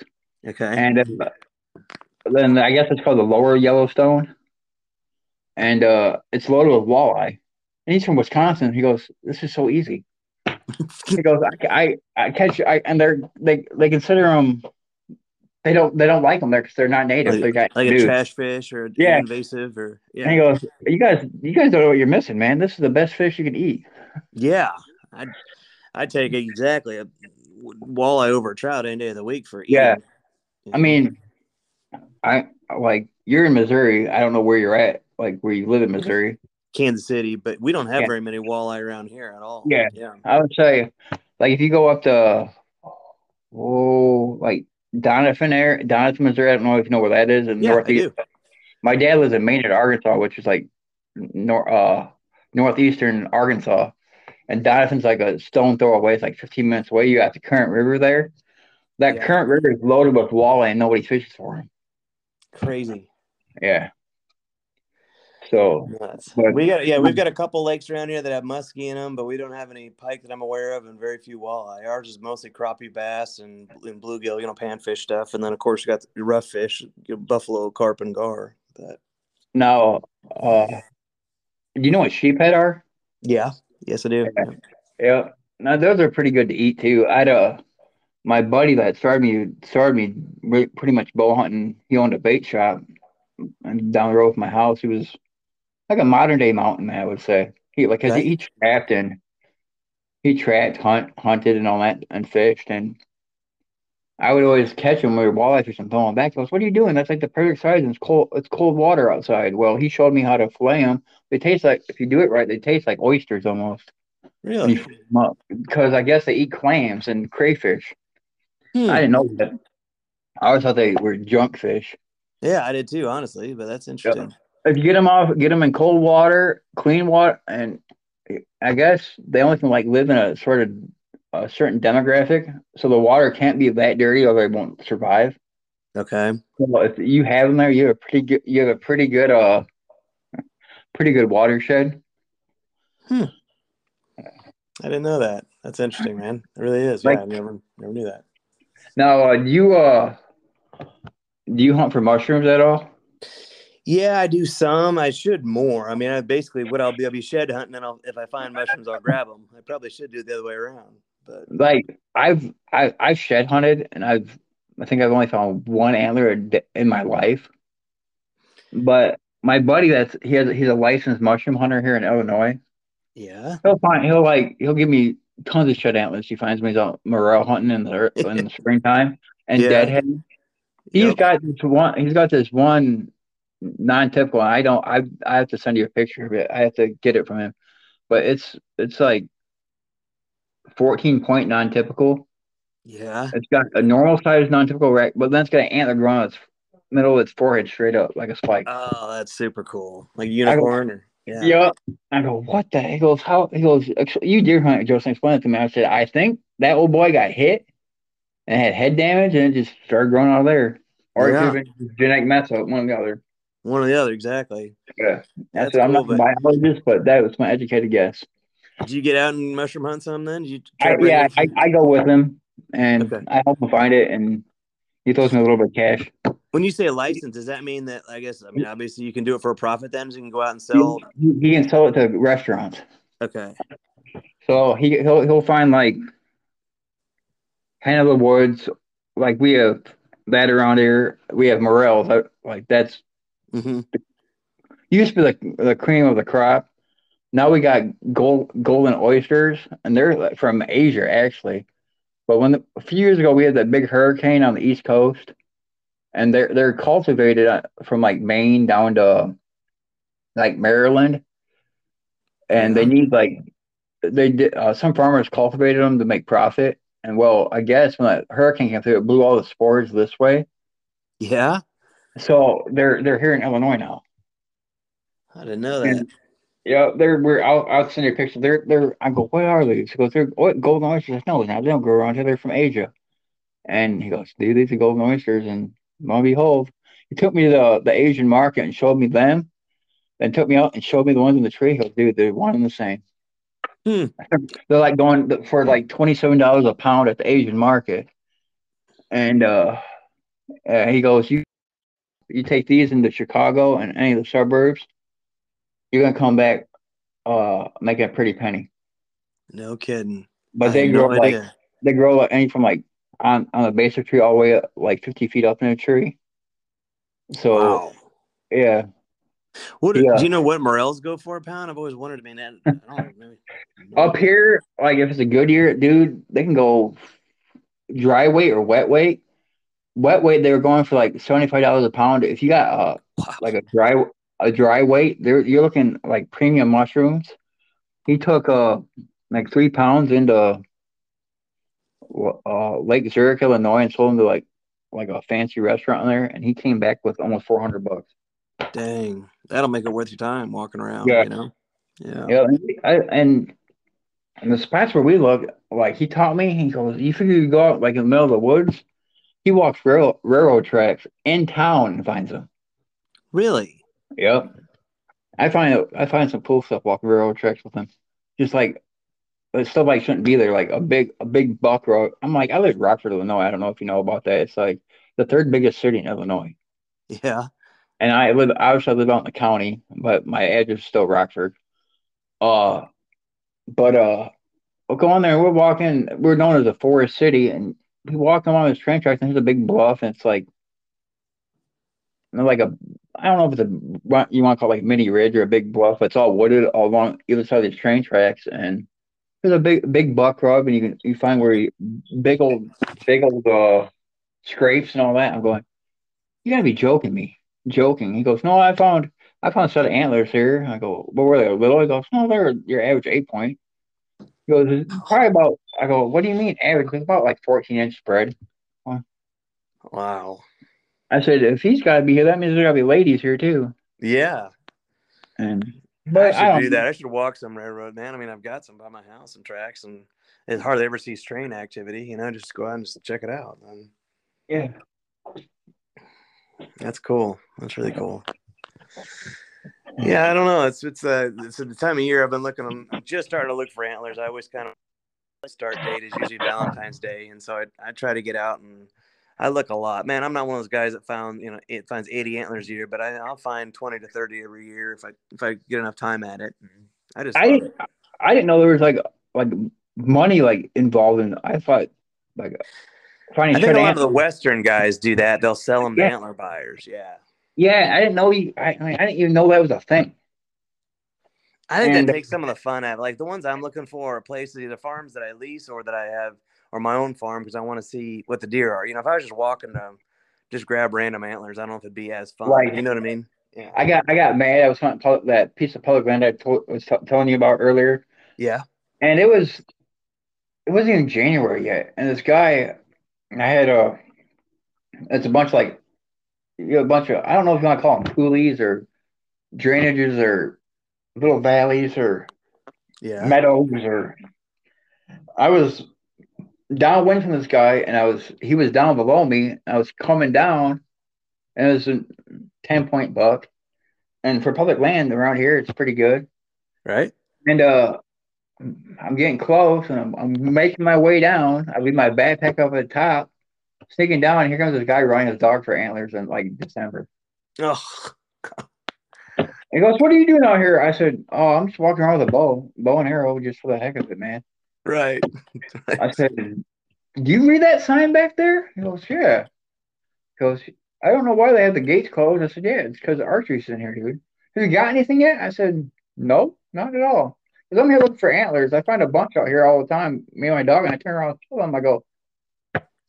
Okay. and uh, then I guess it's called the Lower Yellowstone, and uh, it's loaded with walleye. And he's from Wisconsin. He goes, "This is so easy." he goes, "I, I, I catch, I, and they're they they consider them. They don't they don't like them there because they're not native. like, they got like a dudes. trash fish or Yeah. invasive or And he goes, "You guys, you guys don't know what you're missing, man. This is the best fish you can eat." Yeah. I I take it exactly a walleye over a trout any day of the week for Yeah. I mean, I like you're in Missouri. I don't know where you're at, like where you live in Missouri. Kansas City, but we don't have Yeah. very many walleye around here at all. Yeah. Yeah. I would say, like, if you go up to, oh, like Doniphan, area, Doniphan, Missouri. I don't know if you know where that is in Yeah, I northeast. do. My dad lives in Maynard, Arkansas, which is like nor uh northeastern Arkansas, and Doniphan's like a stone throw away. It's like 15 minutes away. You got the Current River there. That Yeah. Current River is loaded with walleye, and nobody fishes for them. Crazy. Yeah. So. But- we got yeah, we've got a couple lakes around here that have muskie in them, but we don't have any pike that I'm aware of, and very few walleye. Ours is mostly crappie bass and, and bluegill, you know, panfish stuff, and then of course you got the rough fish, you know, buffalo, carp, and gar. But now, uh, do you know what sheephead are? yeah, yes I do. Yeah. Yeah. Now those are pretty good to eat too. I had a my buddy that started me started me re- pretty much bow hunting. He owned a bait shop and down the road from my house. He was like a modern day mountain man, I would say. He like Right. he, he trapped and he trapped, hunt, hunted, and all that, and fished. And I would always catch him with walleye fish and throw him back. He goes, "What are you doing? That's like the perfect size. And it's cold. It's cold water outside." Well, he showed me how to fillet them. They taste like if you do it right, they taste like oysters almost Really? fry them up because I guess they eat clams and crayfish. Hmm. I didn't know that. I always thought they were junk fish. Yeah, I did too, honestly, but that's interesting. If you get them off, get them in cold water, clean water, and I guess they only can like live in a sort of a certain demographic, so the water can't be that dirty or they won't survive. Okay. So if you have them there, you have a pretty good, you have a pretty good, uh, pretty good watershed. Hmm. I didn't know that. That's interesting, man. It really is. Like- yeah, I never never knew that. Now, uh, do you uh, do you hunt for mushrooms at all? Yeah, I do some. I should more. I mean, I basically what I'll be, I'll be shed hunting, and I'll if I find mushrooms, I'll grab them. I probably should do it the other way around, but like I've I I've shed hunted and I've I think I've only found one antler in my life. But my buddy that's he has he's a licensed mushroom hunter here in Illinois. yeah, He'll find he'll like he'll give me tons of shed antlers. He finds me he's out morel hunting in the in the springtime and Yeah. deadhead. He's Yep. got this one he's got this one non-typical I don't I I have to send you a picture of it. I have to get it from him. But it's it's like 14 point non-typical. yeah. It's got a normal size non-typical rack, but then it's got an antler growing on its middle of its forehead straight up like a spike. Oh, that's super cool. Like unicorn, or yeah. Yep. I go, what the? He goes, how? He goes, you deer hunt, Joseph. Explain it to me. I said, I think that old boy got hit and had head damage, and it just started growing out of there, or Yeah. it could have been genetic mess up, one or the other. One or the other, exactly. Yeah. That's That's, I'm cool, not a biologist, but that was my educated guess. Did you get out and mushroom hunt some then? Did you I, try to bring yeah, I, I go with him, and Okay. I help him find it, and he throws me a little bit of cash. When you say license, does that mean that I guess I mean obviously you can do it for a profit then, so you can go out and sell. He, he can sell it to restaurants. Okay. So he he'll he'll find like kind of the woods, like we have that around here. We have morels. Like that's hmm used to be the the cream of the crop. Now we got gold golden oysters, and they're from Asia actually. But when the, a few years ago we had that big hurricane on the East Coast, and they're they're cultivated uh, from like Maine down to like Maryland, and they need like they did uh, some farmers cultivated them to make profit. And well, I guess when that hurricane came through, it blew all the spores this way. Yeah, So they're they're here in Illinois now. I didn't know that. And- Yeah, they're we're I'll, I'll send you a picture. They're they're I go, what are these? He goes, they're what golden oysters. No, now they don't grow around here. They're from Asia. And he goes, dude, these are golden oysters. And lo and behold, he took me to the, the Asian market and showed me them. Then took me out and showed me the ones in the tree. He'll do they're one and the same. Hmm. They're like going for like twenty seven dollars a pound at the Asian market. And uh Uh, he goes, you you take these into Chicago and any of the suburbs, you're gonna come back uh making a pretty penny. No kidding. But I they grow no like idea. they grow like any from like on on the base of tree all the way up, like 50 feet up in a tree. So Wow. yeah, What Yeah. do you know what morels go for a pound? I've always wondered. I mean, that, I don't know. Up here, like if it's a good year, dude, they can go dry weight or wet weight. Wet weight, they were going for like seventy five dollars a pound. If you got uh Wow. like a dry a dry weight, there you're looking like premium mushrooms. He took uh like three pounds into uh Lake Zurich, Illinois, and sold them to like like a fancy restaurant there, and he came back with almost four hundred bucks. Dang, that'll make it worth your time walking around. Yeah. You know. Yeah. Yeah, and, I, and and the spots where we look, like he taught me, he goes, "You figure you go out like in the middle of the woods." He walks rail, railroad tracks in town and finds them. Really? Yep, I find I find some cool stuff walking railroad tracks with him. Just like but stuff like shouldn't be there, like a big a big buck road. I'm like, I live in Rockford, Illinois. I don't know if you know about that. It's like the third biggest city in Illinois, Yeah. and I live obviously I live out in the county, but my address is still Rockford. Uh, but uh, we'll go on there. We're walking. We're known as a forest city, and we walk along this train tracks, and there's a big bluff, and it's like, like a, I don't know if it's a what you want to call it like mini ridge or a big bluff. It's all wooded all along either side of these train tracks, and there's a big big buck rub, and you can you find where you big old big old uh scrapes and all that. I'm going, you gotta be joking me, joking. He goes, no, I found I found a set of antlers here. I go, what were they? Little? He goes, no, they're your average eight point. He goes, probably about. I go, what do you mean average? It's about like 14 inch spread. Wow. I said, if he's got to be here, that means there got to be ladies here too. Yeah. And I should I, do that. I should walk some railroad, man. I mean, I've got some by my house, some tracks, and it hardly ever sees train activity. You know, just go out and just check it out. And Yeah, that's cool. That's really cool. Yeah, I don't know. It's it's uh it's the time of year I've been looking. I'm, I'm just starting to look for antlers. I always kind of start date is usually Valentine's Day, and so I I try to get out and I look a lot. Man, I'm not one of those guys that found you know it finds 80 antlers a year, but I, I'll find 20 to 30 every year if I if I get enough time at it. I just I didn't, I didn't know there was like like money like involved in. I thought like finding I think a lot of the Western guys do that. They'll sell them to antler buyers. Yeah. Yeah, I didn't know. You, I, I mean, I didn't even know that was a thing. I think And- that takes some of the fun out. of. Like the ones I'm looking for are places, either farms that I lease or that I have, or my own farm because I want to see what the deer are. You know, if I was just walking to just grab random antlers, I don't know if it'd be as fun. Right. You know what I mean? Yeah. I got I got mad. I was hunting that piece of public land I told, was t- telling you about earlier, Yeah. and it was it wasn't even January yet. And this guy, I had a it's a bunch of like you know, a bunch of I don't know if you want to call them coulees or drainages or little valleys or Yeah. meadows or I was downwind from this guy and I was he was down below me. I was coming down and it was a ten point buck. And for public land around here it's pretty good. Right. And uh I'm getting close and I'm, I'm making my way down. I leave my backpack up at the top, sneaking down, and here comes this guy running his dog for antlers in like December. Oh, He goes, What are you doing out here? I said, Oh, I'm just walking around with a bow, bow and arrow just for the heck of it, man. Right. I said, Do you read that sign back there? He goes, Yeah. He goes, I don't know why they have the gates closed. I said, Yeah, it's because the archery's in here, dude. Have you got anything yet? I said, No, not at all. Because I'm here looking for antlers. I find a bunch out here all the time, me and my dog, and I turn around and kill them. I go,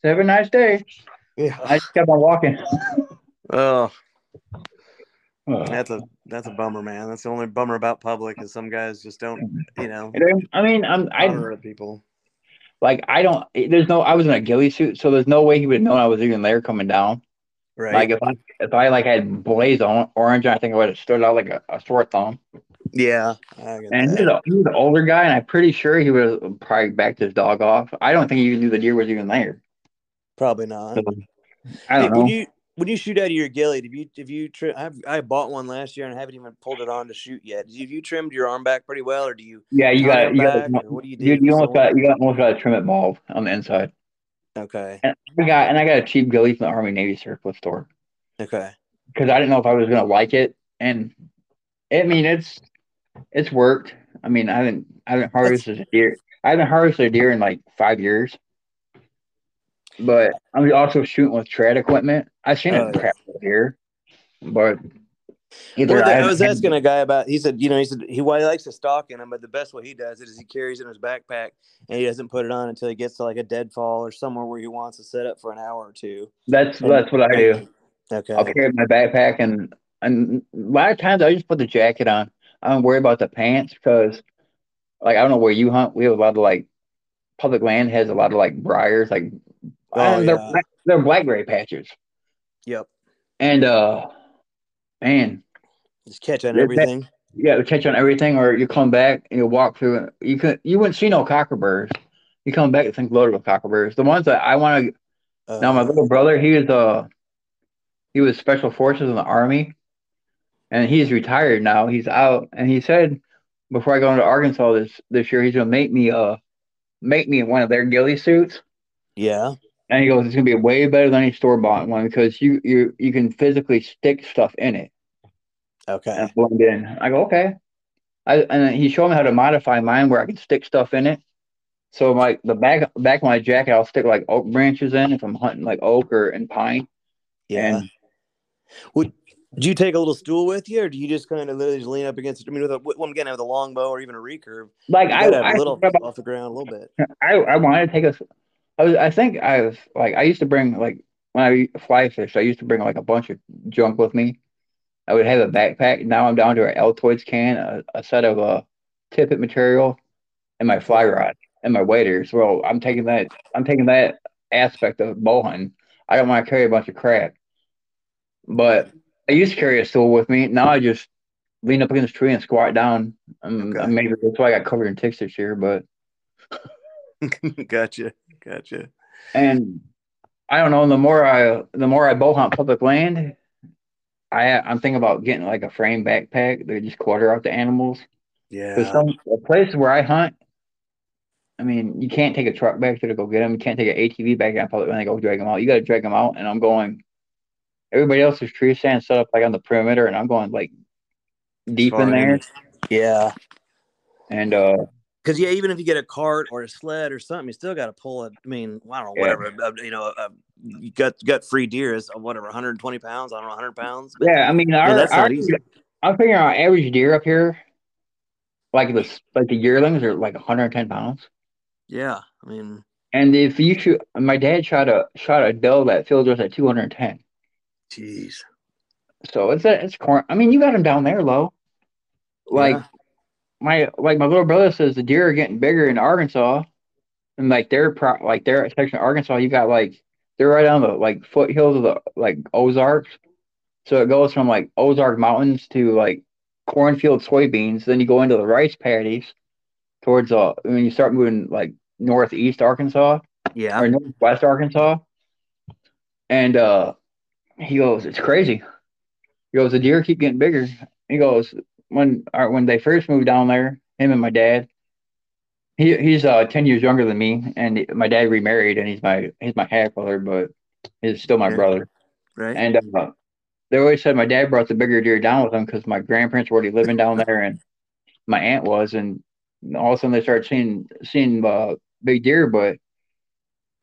Have a nice day. Yeah. I just kept on walking. Oh, That's a that's a bummer, man. That's the only bummer about public is some guys just don't, you know, I mean, I'm, I people. like, I don't, there's no, I was in a ghillie suit, so there's no way he would have known I was even there coming down. Right. Like if I if I like had blaze on orange, I think I would have stood out like a, a sore thumb. yeah. And he that. was, a, he was an older guy, and I'm pretty sure he would have probably backed his dog off. I don't think he even knew the deer was even there. Probably not. I don't know. when you when you shoot out of your ghillie, have you have you tri- I've, I bought one last year and haven't even pulled it on to shoot yet. Have you trimmed your arm back pretty well, or do you? yeah, you got it you got what do you do? dude, you almost got you got almost got to trim it bald on the inside. Okay. And I got and I got a cheap ghillie from the Army Navy surplus store Okay. because I didn't know if I was gonna like it, and I mean it's it's worked. I mean I haven't I haven't harvested a deer. I haven't harvested a deer in like five years. But I'm also shooting with trad equipment. I've seen Oh, it yeah. crap deer, but either Well, I, I was asking a guy about. He said, you know, he said he well, he likes to stalk in them, but the best way he does it is he carries it in his backpack and he doesn't put it on until he gets to like a deadfall or somewhere where he wants to set up for an hour or two. that's And- that's what I do. Okay. I'll carry my backpack and and a lot of times I just put the jacket on. I don't worry about the pants because like I don't know where you hunt. We have a lot of like public land has a lot of like briars, like Oh, and they're yeah. black, they're blackberry patches. Yep. And uh man, Just catch on Yeah, that- everything. you to catch on everything or you come back and you walk through it. You could you wouldn't see no cockleburs. You come back and think loaded with cockleburs. The ones that I want to Uh, Now my little brother, he was uh he was special forces in the army, and he's retired now. He's out, and he said before I go into Arkansas this this year, he's gonna make me uh make me one of their ghillie suits. yeah. And he goes, it's gonna be way better than any store bought one because you you you can physically stick stuff in it Okay. and blend in. I go okay. I and then he showed me how to modify mine where I can stick stuff in it. So like the back back of my jacket, I'll stick like oak branches in if I'm hunting like oak or and pine. Yeah. And Would do you take a little stool with you, or do you just kind of literally just lean up against it? I mean, with a well, again, with a longbow or even a recurve, like I, gotta have I, a little off the ground a little bit. I, I wanted to take a. I was. I think I was like. I used to bring like when I fly fish. I used to bring like a bunch of junk with me. I would have a backpack. Now I'm down to an Altoids can, a, a set of uh tippet material, and my fly rod and my waders. Well, I'm taking that. I'm taking that aspect of bow hunting. I don't want to carry a bunch of crap. But I used to carry a stool with me. Now I just lean up against a tree and squat down. Um, Okay. Maybe that's why I got covered in ticks this year, but. gotcha. Gotcha. and I don't know. The more I, the more I bow hunt public land, I I'm thinking about getting like a frame backpack that just quarter out the animals. Yeah. some the places where I hunt, I mean, you can't take a truck back there to go get them. You can't take an ATV back on public land to go drag them out. You got to drag them out, and I'm going. Everybody else's tree stand set up like on the perimeter, and I'm going like deep Far in there. Yeah. And uh, Because yeah, even if you get a cart or a sled or something, you still got to pull it. I mean, I don't know, Yeah. whatever. uh, you know, uh, you got got free deer is uh, whatever, 120 pounds. I don't know, 100 pounds. but- yeah, I mean, our, that's not our easy. I'm figuring our average deer up here, like the like the yearlings are like 110 pounds. yeah. I mean, And if you shoot, my dad shot a shot a doe that filled us at 210. jeez. So it's a it's corn. I mean, you got them down there low. Like Yeah. My like my little brother says, the deer are getting bigger in Arkansas, and like their pro like their section of Arkansas, you got like they're right on the like foothills of the like Ozarks. So it goes from like Ozark Mountains to like cornfield soybeans. Then you go into the rice paddies towards uh when you start moving like northeast Arkansas Yeah. or northwest Arkansas. And uh he goes, It's crazy. He goes, The deer keep getting bigger. He goes, when when they first moved down there, him and my dad, he he's uh ten years younger than me, and my dad remarried and he's my he's my half brother, but he's still my brother. Right. And uh, they always said my dad brought the bigger deer down with him because my grandparents were already living down there, and my aunt was, and all of a sudden they started seeing seeing uh, big deer. But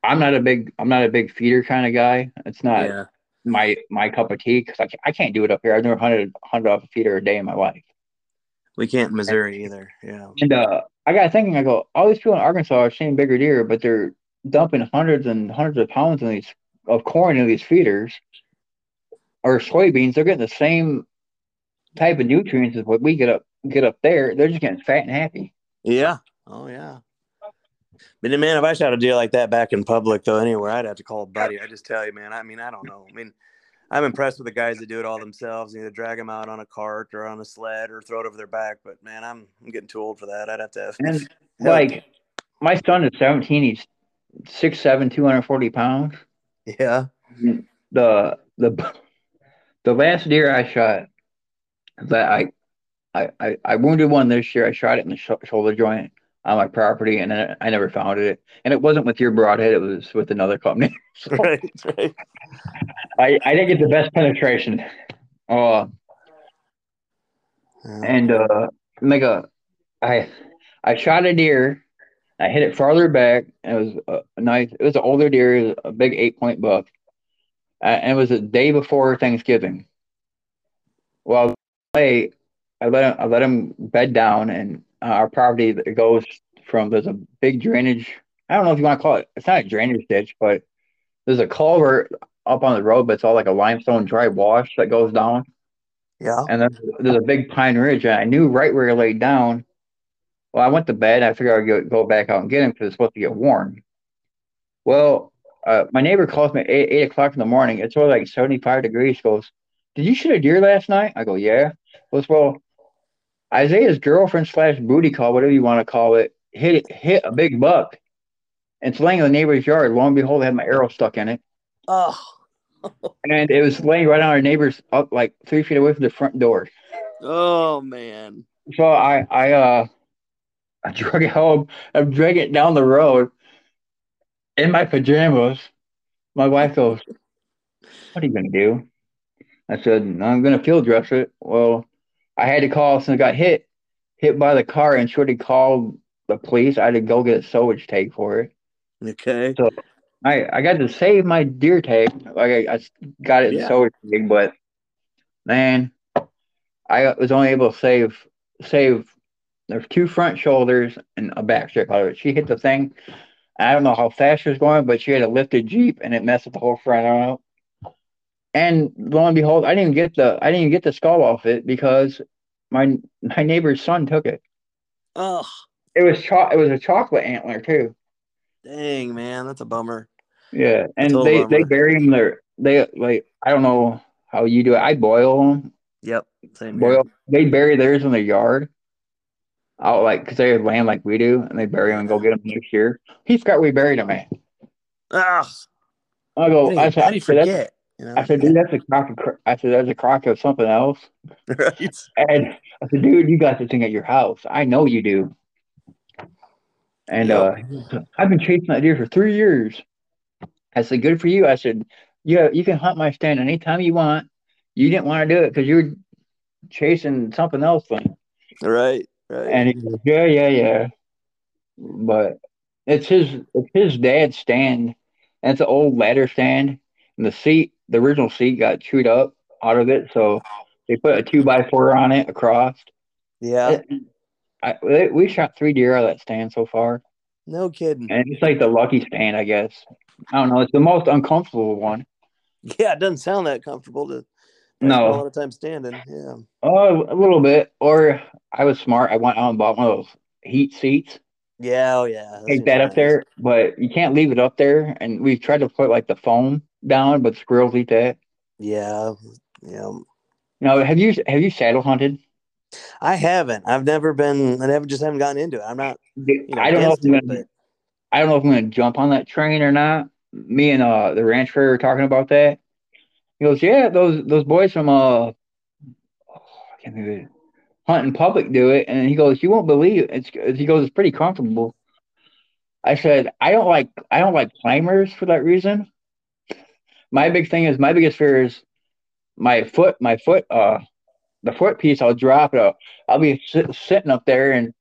I'm not a big I'm not a big feeder kind of guy. It's not yeah. my my cup of tea because I, ca- I can't do it up here. I've never hunted hunted off a feeder a day in my life. We can't Missouri either. Yeah. And uh, I got thinking, I go, all these people in Arkansas are seeing bigger deer, but they're dumping hundreds and hundreds of pounds in these of corn in these feeders or soybeans. They're getting the same type of nutrients as what we get up get up there. They're just getting fat and happy. Yeah. Oh yeah. But man, if I shot a deer like that back in public though, anywhere, I'd have to call a buddy. I just tell you, man. I mean, I don't know. I mean, I'm impressed with the guys that do it all themselves, either drag them out on a cart or on a sled or throw it over their back. But man, I'm I'm getting too old for that. I'd have to have And like my son is 17. He's six seven, 240 pounds. yeah. the the the last deer I shot that I I I, I wounded one this year. I shot it in the sh- shoulder joint. On my property, and then I never found it. And it wasn't with your broadhead; it was with another company. So Right, right. I I didn't get the best penetration. Uh, Yeah. and uh, like a, I I shot a deer. I hit it farther back. And it was a, a nice. It was an older deer, it was a big eight point buck, uh, and it was the day before Thanksgiving. Well, I I let him I let him bed down, and uh, our property that goes from there's a big drainage. I don't know if you want to call it. It's not a drainage ditch, but there's a culvert up on the road, but it's all like a limestone dry wash that goes down. yeah. And then there's a big pine ridge, and I knew right where he laid down. Well, I went to bed. And I figured I'd go, back out and get him because it's supposed to get warm. Well, uh, my neighbor calls me at eight, eight o'clock in the morning. It's only like 75 degrees. Goes, Did you shoot a deer last night? I go, Yeah. Goes, Well, Isaiah's girlfriend slash booty call, whatever you want to call it, hit hit a big buck. And it's laying in the neighbor's yard. Lo and behold, I had my arrow stuck in it. Oh, And it was laying right on our neighbor's up like three feet away from the front door. oh man. So I I uh I drug it home. I'm dragging it down the road in my pajamas. My wife goes, "What are you gonna do?" I said, "I'm gonna field dress it." Well, I had to call since I got hit hit by the car and Shorty called the police. I had to go get a salvage tag for it. Okay. So I I got to save my deer tag. Like I, I got it in Yeah. salvage tag, but man, I was only able to save save. There's two front shoulders and a back strip out of it. She hit the thing. I don't know how fast she was going, but she had a lifted jeep and it messed with the whole front out. And lo and behold, I didn't get the I didn't even get the skull off it because my my neighbor's son took it. Oh, It was cho- it was a chocolate antler too. dang man, that's a bummer. Yeah, and Total they they bury them there. They like I don't know how you do it. I boil them. Yep. Same here. Boil. They bury theirs in the yard. Out like because they have land like we do, and they bury them and go get them next year. He forgot we buried them at. Ah, I go. I said, how do you I said, that's- forget? You know? I said, dude, that's a crock of. cr- I said, that's a crock of something else. right. And I said, dude, you got this thing at your house. I know you do. And Yep. uh, I've been chasing that deer for three years. I said, good for you. I said, yeah, you can hunt my stand anytime you want. You didn't want to do it because you were chasing something else thing. Right. Right. And he goes, yeah, yeah, yeah. But it's his it's his dad's stand. And it's an old ladder stand. And the seat, the original seat got chewed up out of it. So they put a two by four on it across. yeah. I, we- we shot three deer out of that stand so far. No kidding. And it's like the lucky stand, I guess. I don't know. It's the most uncomfortable one. Yeah, it doesn't sound that comfortable to No. a lot of time standing. Yeah. Oh, a little bit. Or I was smart. I went out and bought one of those heat seats. Yeah. Oh, yeah. Take that up nice. there, but you can't leave it up there. And we've tried to put like the foam down, but squirrels eat that. Yeah. Yeah. Now, have you have you saddle hunted? I haven't. I've never been. I never just haven't gotten into it. I'm not. You know, I don't know if I'm gonna, but I don't know if I'm gonna jump on that train or not. Me and uh the rancher were talking about that. He goes, yeah, those those boys from uh, oh, I can't think of it. Hunting Public do it, and he goes, you won't believe it. it's. He goes, it's pretty comfortable. I said, I don't like I don't like climbers for that reason. My big thing is my biggest fear is my foot, my foot, uh, the foot piece. I'll drop it. I'll, I'll be sit, sitting up there, and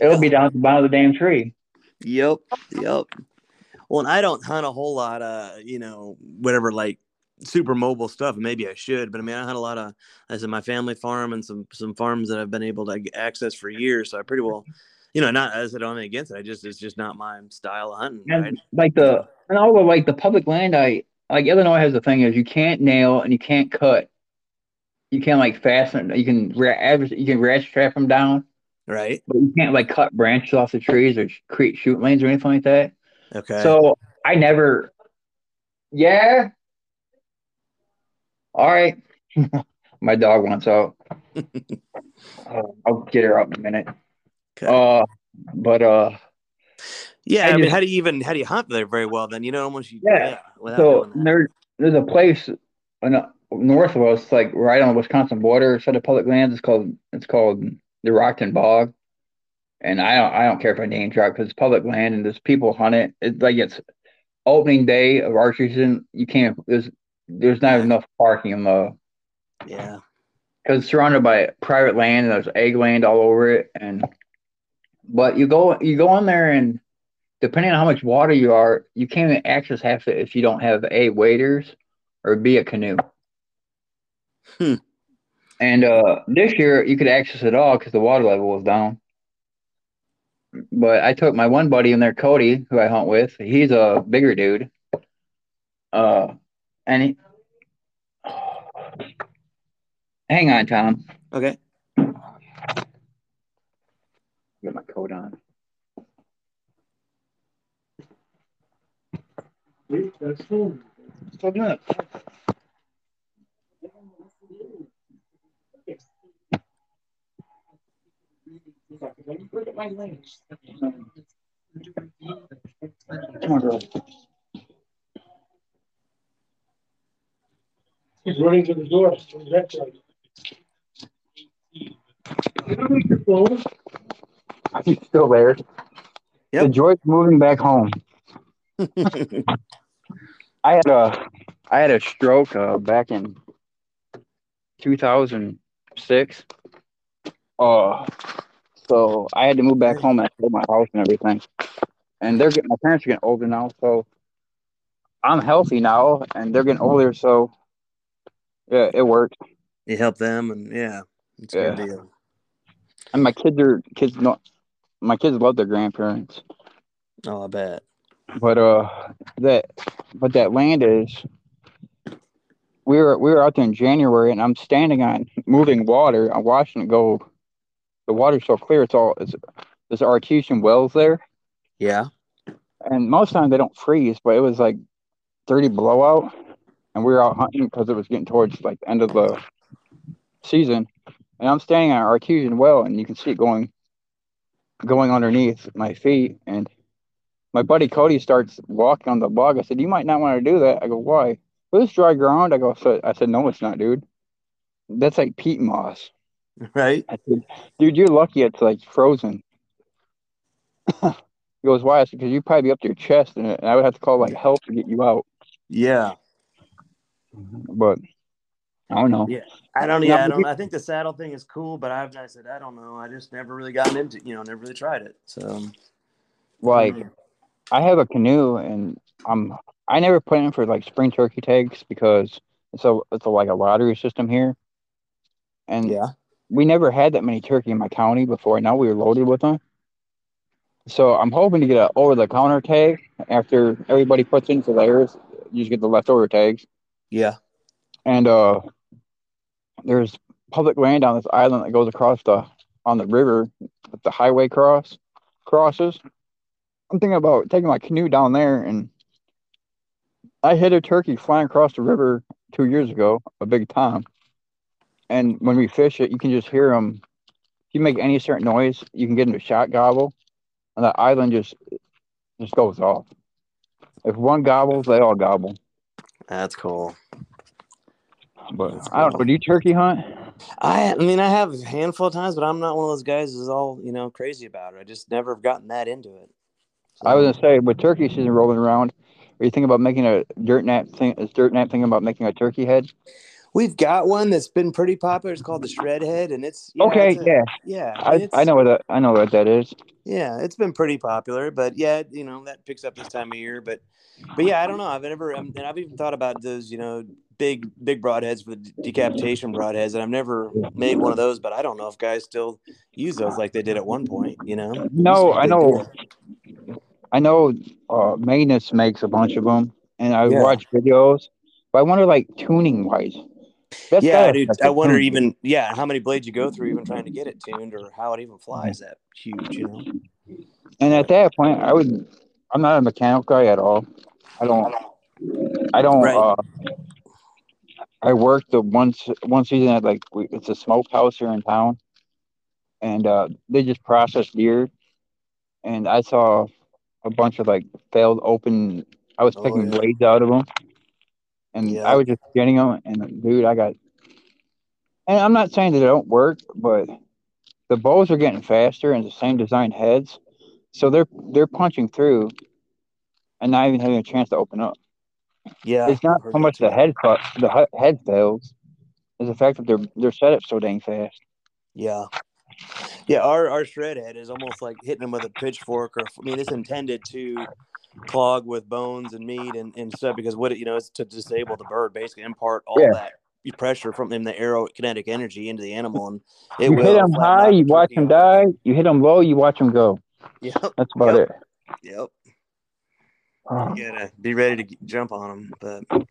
it'll be down at the bottom of the damn tree. Yep. Yep. Well, and I don't hunt a whole lot of, you know, whatever like super mobile stuff. Maybe I should, but I mean, I had a lot of, I said, my family farm and some some farms that I've been able to access for years. So I pretty well, you know, not as I don't against it. I just it's just not my style of hunting. Right? like the and all the like the public land, I like Illinois has the thing is you can't nail and you can't cut. You can't like fasten. You can You can ratchet strap them down, Right. but you can't like cut branches off the trees or create shoot lanes or anything like that. Okay. So I never. Yeah. All right. My dog wants out. Uh, I'll get her out in a minute. okay. Uh, but uh, yeah. I mean, how do you even how do you hunt there very well? Then you know, almost you, Yeah. without So doing that. there, there's a place north of us, like right on the Wisconsin border, set of public lands. It's called it's called the Rockton Bog, and I don't I don't care if I name drop because it's public land and there's people hunt it. It's like it's opening day of archery season. You can't there's there's not enough parking in the Yeah. because it's surrounded by private land and there's egg land all over it and but you go you go in there and depending on how much water you are you can't even access half it if you don't have a waders or b a canoe Hmm. and uh this year you could access it all because the water level was down but i took my one buddy in there cody who i hunt with he's a bigger dude uh and he hang on tom Okay. Get my coat on. Come on, girl. He's running to the door. You don't need your phone. He's still there. Yep. The joy's moving back home. I had a I had a stroke uh, back in 2006. Uh, so I had to move back home and sold my house and everything. And they're getting my parents are getting older now, so I'm healthy now, and they're getting older, so yeah, it worked. you help them, and yeah, it's a good deal. And my kids are kids. No, my kids love their grandparents. Oh, I bet. But uh that but that land is we were we were out there in January and I'm standing on moving water. I'm watching it go. The water's so clear. It's all it's there's artesian wells there, Yeah. and most times they don't freeze. But it was like 30 blowout, and we were out hunting because it was getting towards like the end of the season. And I'm standing on an artesian well, and you can see it going going underneath my feet. And my buddy Cody starts walking on the log. I said, "You might not want to do that." I go, "Why?" Well, it's dry ground. I go, so, I said, "No, it's not, dude. That's like peat moss." Right. I said, "Dude, you're lucky it's like frozen." he goes, "Why?" I said, "Because you'd probably be up to your chest, and I would have to call like help to get you out." Yeah. But I don't know. Yeah. I don't. Yeah. I don't. I think the saddle thing is cool, but I've. I said I don't know. I just never really gotten into. You know, never really tried it. So. Like I have a canoe, and I'm I never put in for like spring turkey tags because it's a it's a, like a lottery system here, and Yeah. we never had that many turkey in my county before. Now we were loaded with them. So I'm hoping to get a over the counter tag after everybody puts in for theirs. You just get the leftover tags. Yeah. And uh there's public land on this island that goes across the on the river that the highway cross crosses. I'm thinking about taking my canoe down there and I hit a turkey flying across the river two years ago, a big tom. And when we fish it, you can just hear them. If you make any certain noise, you can get them to shot gobble, and the island just just goes off. If one gobbles, they all gobble. That's cool. But That's I don't cool. know. Do you turkey hunt? I. I mean, I have a handful of times, but I'm not one of those guys who's all you know crazy about it. I just never have gotten that into it. I was gonna say with turkey season rolling around, are you thinking about making a DirtNap thing? Is DirtNap thinking about making a turkey head? We've got one that's been pretty popular. It's called the Shred Head, and it's okay, it's a- yeah, yeah. I, I know what that I know what that is. Yeah, it's been pretty popular, but yeah, you know that picks up this time of year. But, but yeah, I don't know. I've never, um, and I've even thought about those, you know, big big broadheads for decapitation broadheads, and I've never made one of those. But I don't know if guys still use those like they did at one point. You know? No, I know. I know. Uh, Magnus makes a bunch of them, and I Yeah. watch videos. But I wonder, like tuning wise. That's Yeah, dude. I wonder even yeah how many blades you go through even trying to get it tuned or how it even flies that huge. You know? And at that point, I would. I'm not a mechanical guy at all. I don't. I don't. Right. Uh, I worked the once one season at like we, it's a smokehouse here in town, and uh, they just process deer, and I saw a bunch of like failed open. I was Oh, picking yeah. blades out of them, and Yeah. I was just getting them. And dude, I got. And I'm not saying that they don't work, but the bows are getting faster and the same design heads, so they're they're punching through, and not even having a chance to open up. Yeah, it's not so much the head cut, the head fails, is the fact that they're they're set up so dang fast. Yeah. Yeah, our, our shred head is almost like hitting them with a pitchfork, or I mean, it's intended to clog with bones and meat and, and stuff because what it, you know it's to disable the bird, basically impart all Yeah. that pressure from in the aerokinetic energy into the animal, and it you will hit them high, you watch them die. You hit them low, you watch them go. Yep, That's about Yep. it. yep. Oh. You gotta be ready to jump on them, but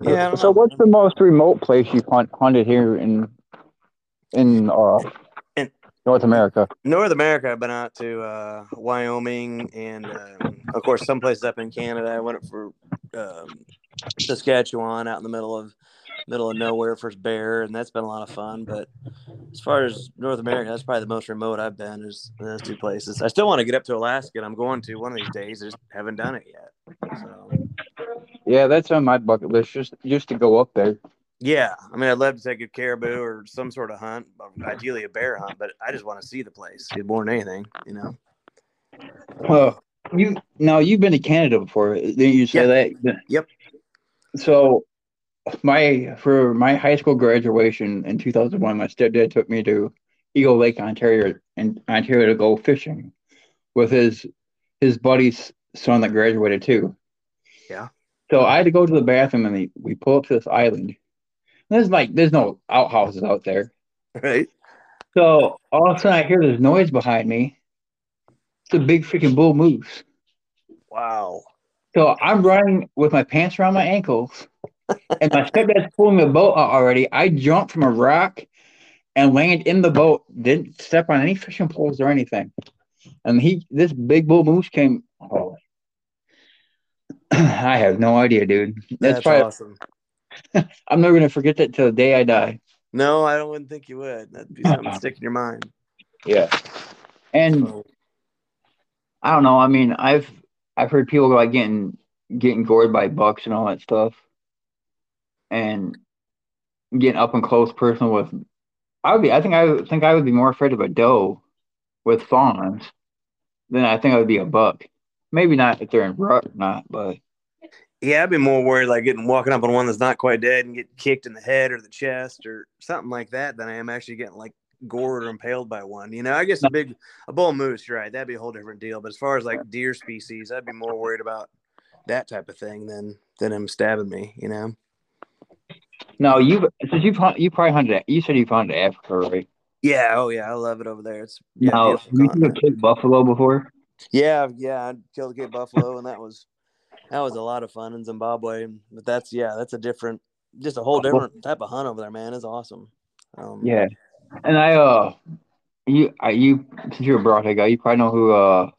yeah. So, know, what's the most remote place you've hunt, hunted here in in uh, North America? North America, I've been out to uh, Wyoming and, um, of course, some places up in Canada. I went up for um, Saskatchewan, out in the middle of middle of nowhere for bear, and that's been a lot of fun. But as far as North America, that's probably the most remote I've been. Is those two places. I still want to get up to Alaska, and I'm going to one of these days. I just haven't done it yet. So Yeah, that's on my bucket list. Just just to go up there. Yeah, I mean, I'd love to take a caribou or some sort of hunt, ideally a bear hunt. But I just want to see the place more than anything, you know. Well, you now you've been to Canada before, eh, didn't you say that? Yep. So, my for my high school graduation in 2001, my stepdad took me to Eagle Lake, Ontario, in Ontario to go fishing with his his buddy's son that graduated too. Yeah. So I had to go to the bathroom, and we, we pull up to this island. There's like there's no outhouses out there. Right. So all of a sudden I hear this noise behind me. It's a big freaking bull moose. Wow. So I'm running with my pants around my ankles, and my stepdad's pulling the boat out already. I jumped from a rock and landed in the boat. Didn't step on any fishing poles or anything. And he, this big bull moose came. Oh, I have no idea, dude. That's, That's probably. awesome. I'm never gonna forget that till the day I die. No, I don't wouldn't think you would. That'd be something uh-uh. to stick in your mind. Yeah. And So, I don't know. I mean, I've I've heard people like getting getting gored by bucks and all that stuff, and getting up and close personal with. I would be. I think I would think I would be more afraid of a doe with fawns than I think I would be a buck. Maybe not if they're in rut or not, but yeah, I'd be more worried like getting walking up on one that's not quite dead and get kicked in the head or the chest or something like that than I am actually getting like gored or impaled by one. You know, I guess a big a bull moose, right? That'd be a whole different deal. But as far as like deer species, I'd be more worried about that type of thing than than him stabbing me. You know. no. You since you've hunt, you probably hunted. You said you've hunted Africa, right? Yeah. Oh yeah, I love it over there. It's yeah, have you seen a continent. Cape buffalo before? Yeah, yeah, I killed a Cape buffalo, and that was that was a lot of fun in Zimbabwe. But that's yeah, that's a different, just a whole different type of hunt over there, man. It's awesome. Um, Yeah, and I uh, you I you since you're a broadhead guy, you probably know who uh.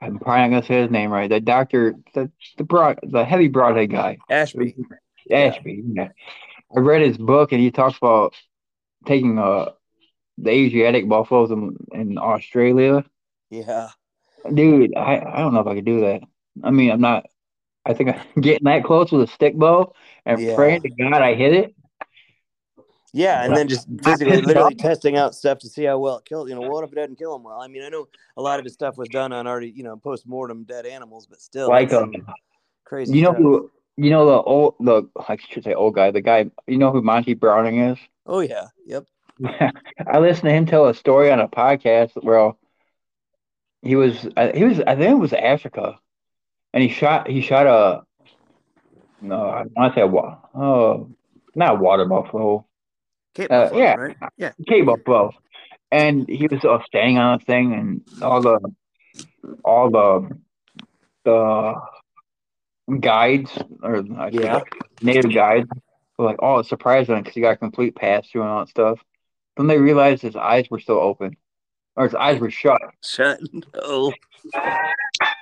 I'm probably not gonna say his name right. The doctor, the the broad, the heavy broadhead guy, Ashby. Ashby. Yeah. I read his book, and he talks about taking uh the Asiatic buffaloes in, in Australia. Yeah, Dude, I, I don't know if I could do that. I mean, I'm not. I think I'm getting that close with a stick bow and Yeah. praying to God I hit it. yeah, and then just physically, literally testing out stuff to see how well it killed. You know, what if it doesn't kill him well? I mean, I know a lot of his stuff was done on already, you know, post mortem dead animals, but still, Like um, crazy. you know stuff. who you know the old the I should say old guy the guy you know who Monty Browning is. Oh yeah, yep. I listened to him tell a story on a podcast where he was he was I think it was Africa, and he shot he shot a no I want to say a wa- oh not water buffalo Cape Uh, buffalo, yeah. right? Yeah. Cape buffalo, and he was uh, standing on a thing and all the all the the guides or I Yeah. native guides were like oh it's surprising because he got a complete pass through and all that stuff. Then they realized his eyes were still open, or his eyes were shut. Shut. Oh.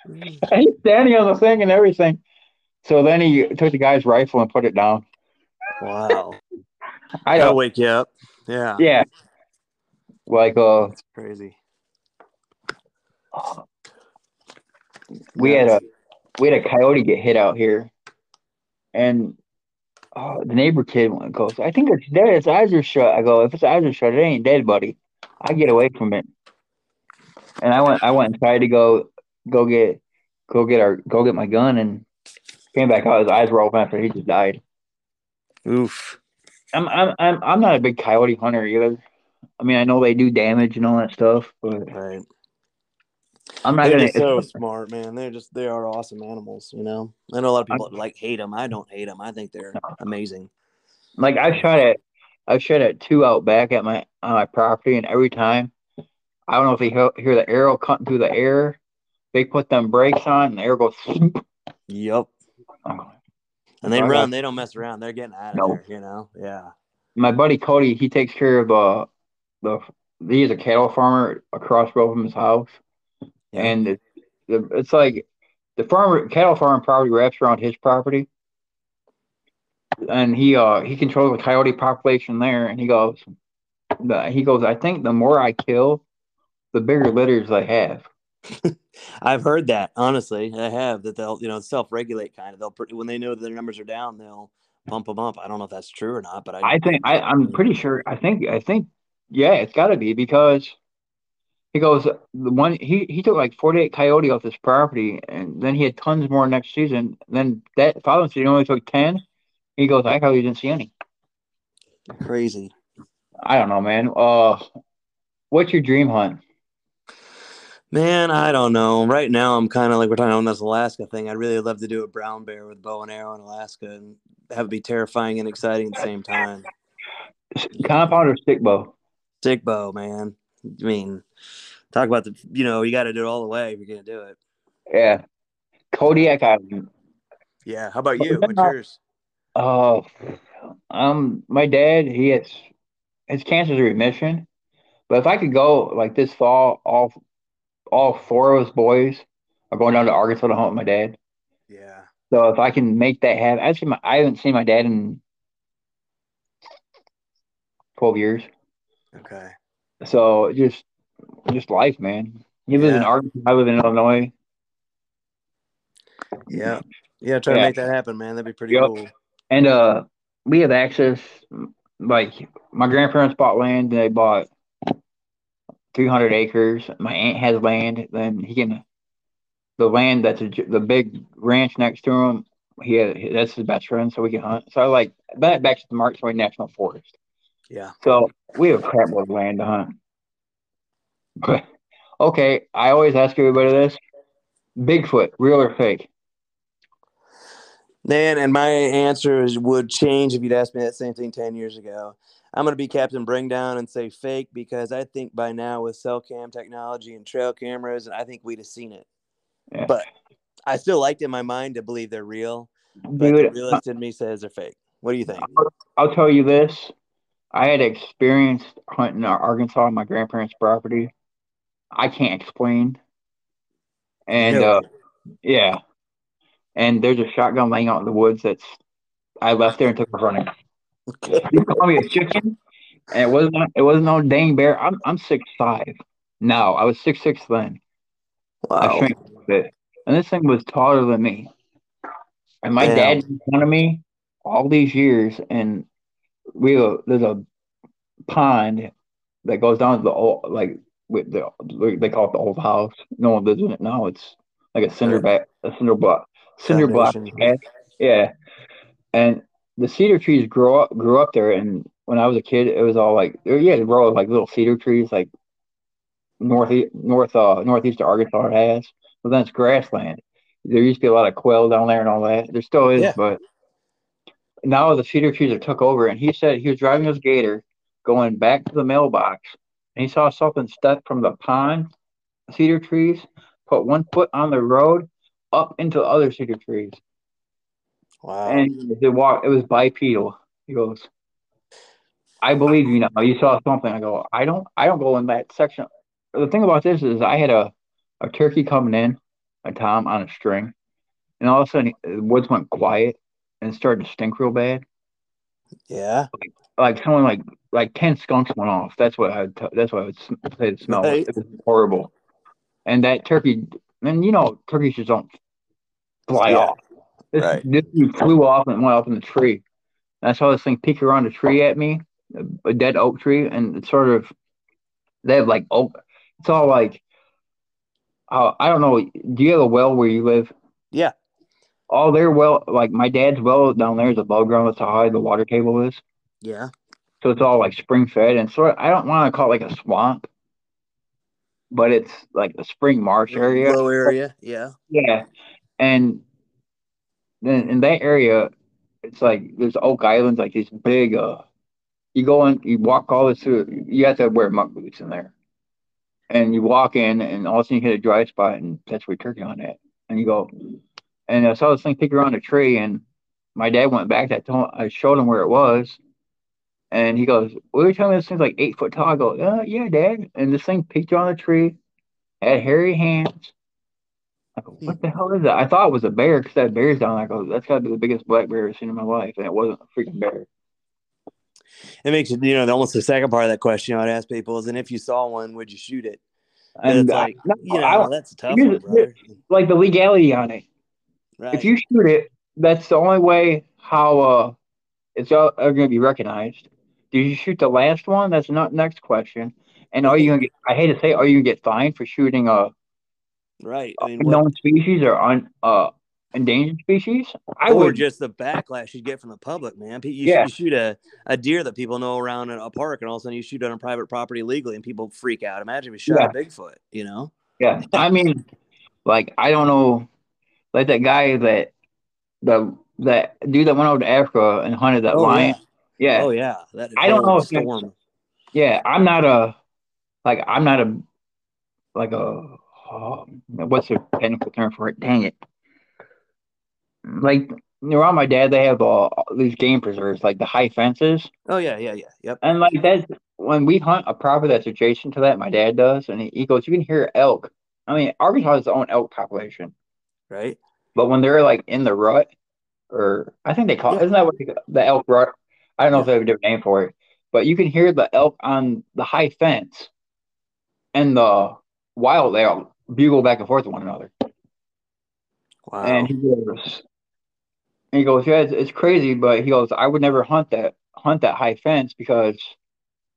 He's standing on the thing and everything. So then he took the guy's rifle and put it down. Wow. I That'll don't. wake you up. Yeah. Yeah. Like uh, That's crazy. we had a we had a coyote get hit out here, and uh, the neighbor kid goes, "I think it's dead. Its eyes are shut." I go, "If its eyes are shut, it ain't dead, buddy." I get away from it. And I went I went and tried to go go get go get our go get my gun and came back out. His eyes were open after he just died. Oof. I'm I'm I'm I'm not a big coyote hunter either. I mean, I know they do damage and all that stuff, but Right. I'm not They're gonna. so smart, man. They're just they are awesome animals. You know. I know a lot of people I'm- like hate them. I don't hate them. I think they're amazing. like I've shot at I've shot at two out back at my on my property, and every time I don't know if they hear, hear the arrow cutting through the air, they put them brakes on, and the arrow goes. Yep. Oh. And they run. They don't mess around. They're getting out of No. there. You know. Yeah. My buddy Cody, he takes care of uh the he's a cattle farmer across the road from his house, Yeah. and it, the, it's like the farmer cattle farm property wraps around his property, and he uh he controls the coyote population there, and he goes, the, he goes, I think the more I kill, the bigger litters I have. I've heard that. Honestly, I have that they'll you know self-regulate kind of. They'll when they know that their numbers are down, they'll bump them up. I don't know if that's true or not, but I. I think I, I'm pretty sure. I think I think yeah, it's got to be because he goes the one he he took like 48 coyote off this property, and then he had tons more next season. Then that following season he only took 10. He goes, I probably didn't see any. crazy. I don't know, man. Uh, what's your dream hunt? Man, I don't know. Right now, I'm kind of like we're talking on this Alaska thing. I'd really love to do a brown bear with bow and arrow in Alaska and have it be terrifying and exciting at the same time. Compound or stick bow? Stick bow, man. I mean, talk about the, you know, you got to do it all the way if you're going to do it. Yeah, Kodiak Island. Yeah. How about you? What's yours? Oh, um, my dad, he has his cancer's remission, but if I could go like this fall, all all four of us boys are going down to Arkansas to hunt with my dad. Yeah. So if I can make that happen, actually, my I haven't seen my dad in twelve years. Okay. So just just life, man. He lives in Yeah. Arkansas, I live in Illinois. Yeah. Yeah. Try to make that happen, man. That'd be pretty Yep. cool. And uh we have access like my grandparents bought land, they bought three hundred acres. My aunt has land, then he can the land that's a, the big ranch next to him, he has, that's his best friend, so we can hunt. So I like that back to the Mark Twain National Forest. Yeah. So we have a crap load of land to hunt. But okay, I always ask everybody this. Bigfoot, real or fake? Man, and my answers would change if you'd asked me that same thing 10 years ago. I'm going to be Captain Bring Down and say fake because I think by now with cell cam technology and trail cameras, I think we'd have seen it. Yeah. But I still liked in my mind to believe they're real, but the Dude, realist in me says they're fake. What do you think? I'll tell you this. I had experienced hunting in Arkansas on my grandparents' property. I can't explain. And Really? uh yeah. And there's a shotgun laying out in the woods that's I left there and took a running. You call me a chicken? And it wasn't it wasn't no dang bear. I'm I'm six five now. I was six six then. I Wow. shrank a bit. And this thing was taller than me. And my Damn. dad in front of me all these years, and we a, there's a pond that goes down to the old like with the they call it the old house. No one lives in it now. It's like a cinder back a cinder block cinder block. Yeah. And the cedar trees grow up grew up there and when I was a kid it was all like yeah, a row of like little cedar trees like north north uh northeast of Arkansas has. But then it's grassland. There used to be a lot of quail down there and all that. There still is, Yeah. but now the cedar trees are took over. And he said he was driving his gator going back to the mailbox, and he saw something step from the pond cedar trees, put one foot on the road, up into the other cedar trees, Wow. and it walk. It was bipedal. He goes, "I believe you now. You saw something." I go, "I don't. I don't go in that section." The thing about this is, I had a a turkey coming in, a tom on a string, and all of a sudden the woods went quiet and started to stink real bad. yeah. Like someone like like ten skunks went off. That's what I would t- that's what I would say the smell. Right. It was horrible. And that turkey, and you know, turkeys just don't fly Yeah. off. This, Right. this dude flew off and went up in the tree. And I saw this thing peek around a tree at me, a, dead oak tree, and it sort of They have like oh, it's all like. Uh, I don't know. Do you have a well where you live? Yeah. All their well, like my dad's well down there is above ground. That's how high the water table is. Yeah. So it's all like spring fed and sort. Of, I don't want to call it like a swamp, but it's like a spring marsh area. Low area. Yeah. Yeah, and then in that area, it's like there's Oak Islands, like these big. uh You go in, you walk all this through. You have to wear muck boots in there, and you walk in, and all of a sudden you hit a dry spot, and that's where turkey on at. And you go, and I saw this thing pick around a tree, and my dad went back. That told, I showed him where it was, and he goes, "Well, you're telling me this thing's like eight foot tall." I go, uh, "Yeah, Dad." And this thing peeked around the tree, had hairy hands. I go, "What the hell is that?" I thought it was a bear because that bear's down. I go, "That's got to be the biggest black bear I've seen in my life," and it wasn't a freaking bear. It makes it, you know, almost the second part of that question I would ask people is, and if you saw one, would you shoot it? And, it's I- like, no, you know, I- that's a tough one, like the legality on it. Right. If you shoot it, that's the only way how uh it's all, going to be recognized. Did you shoot the last one? That's not next question. And are you gonna get? I hate to say, are you gonna get fined for shooting a right. I mean, what, species or un uh endangered species? I or would. just the backlash you get from the public, man. You, Yeah. you shoot a, a deer that people know around in a park, and all of a sudden you shoot on private property legally, and people freak out. Imagine if you shot a Bigfoot, you know? Yeah, I mean, like I don't know, like that guy that the that dude that went over to Africa and hunted that Oh, lion. Yeah, Oh yeah, that I don't know if storm. yeah. I'm not a like I'm not a like a um, what's the technical term for it? Dang it! Like around my dad, they have uh, these game preserves, like the high fences. Oh yeah, yeah, yeah. Yep. And like that's when we hunt a property that's adjacent to that, my dad does, and he, he goes, you can hear elk. I mean, Arkansas has its own elk population, Right. but when they're like in the rut, or I think they call Yeah. isn't that what they, the elk rut? I don't know if they have a different name for it, but you can hear the elk on the high fence, and the wild elk bugle back and forth to one another. Wow. And he goes, and he goes, yeah, it's, it's crazy, but he goes, I would never hunt that hunt that high fence because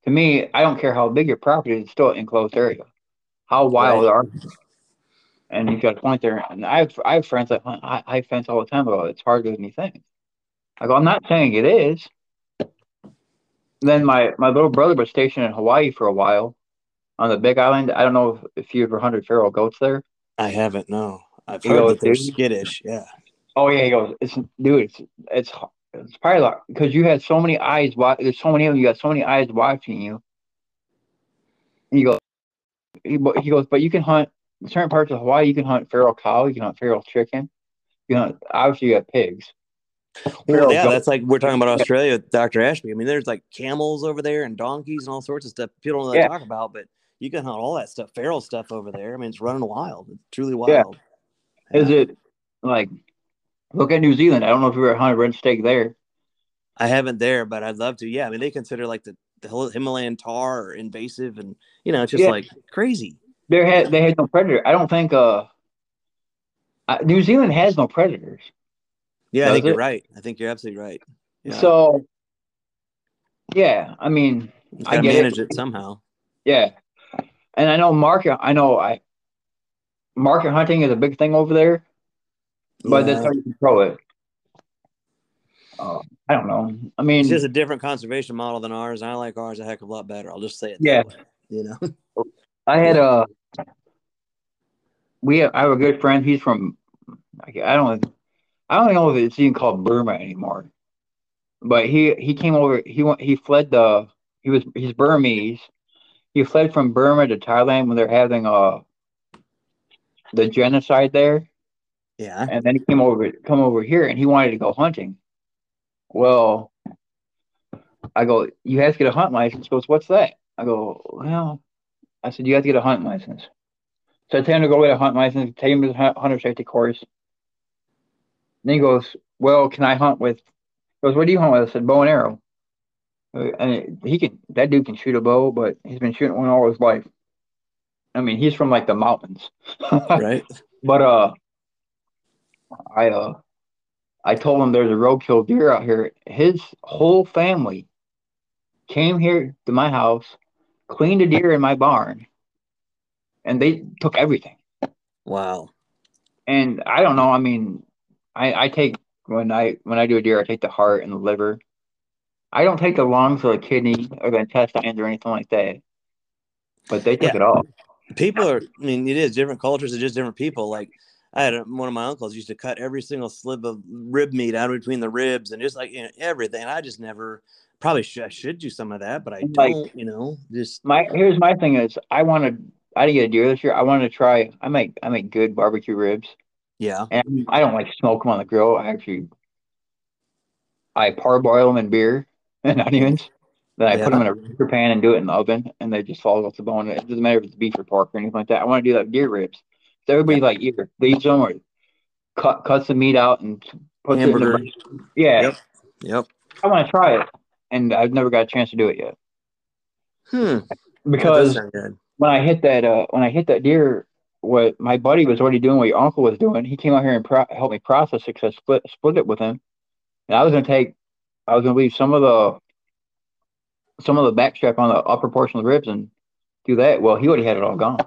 to me, I don't care how big your property is, it's still an enclosed area. How wild Right. are you? And he's got a point there. And I have I have friends that hunt high, high fence all the time. but it's harder than you think. I go, I'm not saying it is. Then my my little brother was stationed in Hawaii for a while on the Big Island. I don't know if, if you ever hunted feral goats there. I haven't. No, I've heard know, that they're dude. skittish. Yeah. Oh yeah, he goes. It's dude. It's it's it's probably like because you had so many eyes. There's so many of them. You got so many eyes watching you. And you go. He, he goes, but you can hunt certain parts of Hawaii. You can hunt feral cow. You can hunt feral chicken. You know, obviously you got pigs. Well, yeah, that's like we're talking about Australia with Dr. Ashby. I mean, there's like camels over there and donkeys and all sorts of stuff people don't know Yeah. talk about, but you can hunt all that stuff, feral stuff over there. I mean, it's running wild. It's truly wild. Yeah. Is it like look at New Zealand? I don't know if you ever hunted red stag there. I haven't there, but I'd love to. Yeah, I mean, they consider like the, the Himalayan tahr invasive, and you know, it's just Yeah. like crazy. There had they had no predator. I don't think uh, uh New Zealand has no predators. Yeah, I think you're right. I think you're absolutely right. Yeah. So yeah, I mean I get it. it. somehow. Yeah, and I know market. I know I market hunting is a big thing over there, but that's Yeah. how you control it. Uh, I don't know. I mean, It's just a different conservation model than ours. And I like ours a heck of a lot better. I'll just say it. that Yeah. way, you know. I had a we have, I have a good friend. He's from I don't I don't know if it's even called Burma anymore, but he he came over. He went. He fled the. He was he's Burmese. He fled from Burma to Thailand when they're having uh the genocide there. Yeah. and then he came over come over here and he wanted to go hunting. Well, I go, you have to get a hunt license. He goes, what's that? I go, well, I said you have to get a hunt license. So I tell him to go get a hunt license, take him to the hunter safety course. Then he goes, well, can I hunt with? He goes, what do you hunt with? I said, bow and arrow. And he can, that dude can shoot a bow, but he's been shooting one all his life. I mean, he's from like the mountains. Right. But uh, I uh, I told him there's a roadkill deer out here. His whole family came here to my house, cleaned a deer in my barn, and they took everything. Wow. And I don't know. I mean, I, I take when I when I do a deer, I take the heart and the liver. I don't take the lungs or the kidney or the intestines or anything like that. But they took Yeah. it all. People are. I mean, it is different cultures. It's just different people. Like I had a, one of my uncles used to cut every single slip of rib meat out between the ribs and just like you know, everything. I just never. Probably should, I should do some of that, but I Like- don't. You know, just My here's my thing is I want to. I didn't get a deer this year. I wanted to try. I make I make good barbecue ribs, yeah, and I don't like smoke them on the grill. I actually I parboil them in beer and onions. Then I put them in a roaster pan and do it in the oven, and they just fall off the bone. It doesn't matter if it's beef or pork or anything like that. I want to do that with deer ribs. So everybody like either leaves them or cut cuts the meat out and puts it in the yeah. Yep. yep. I want to try it, and I've never got a chance to do it yet Hmm. That does because sound good. when I hit that uh when I hit that deer, what my buddy was already doing, what your uncle was doing, he came out here and pro- helped me process it. 'cause I split split it with him, and I was gonna take, I was gonna leave some of the some of the backstrap on the upper portion of the ribs and do that. Well, he already had it all gone.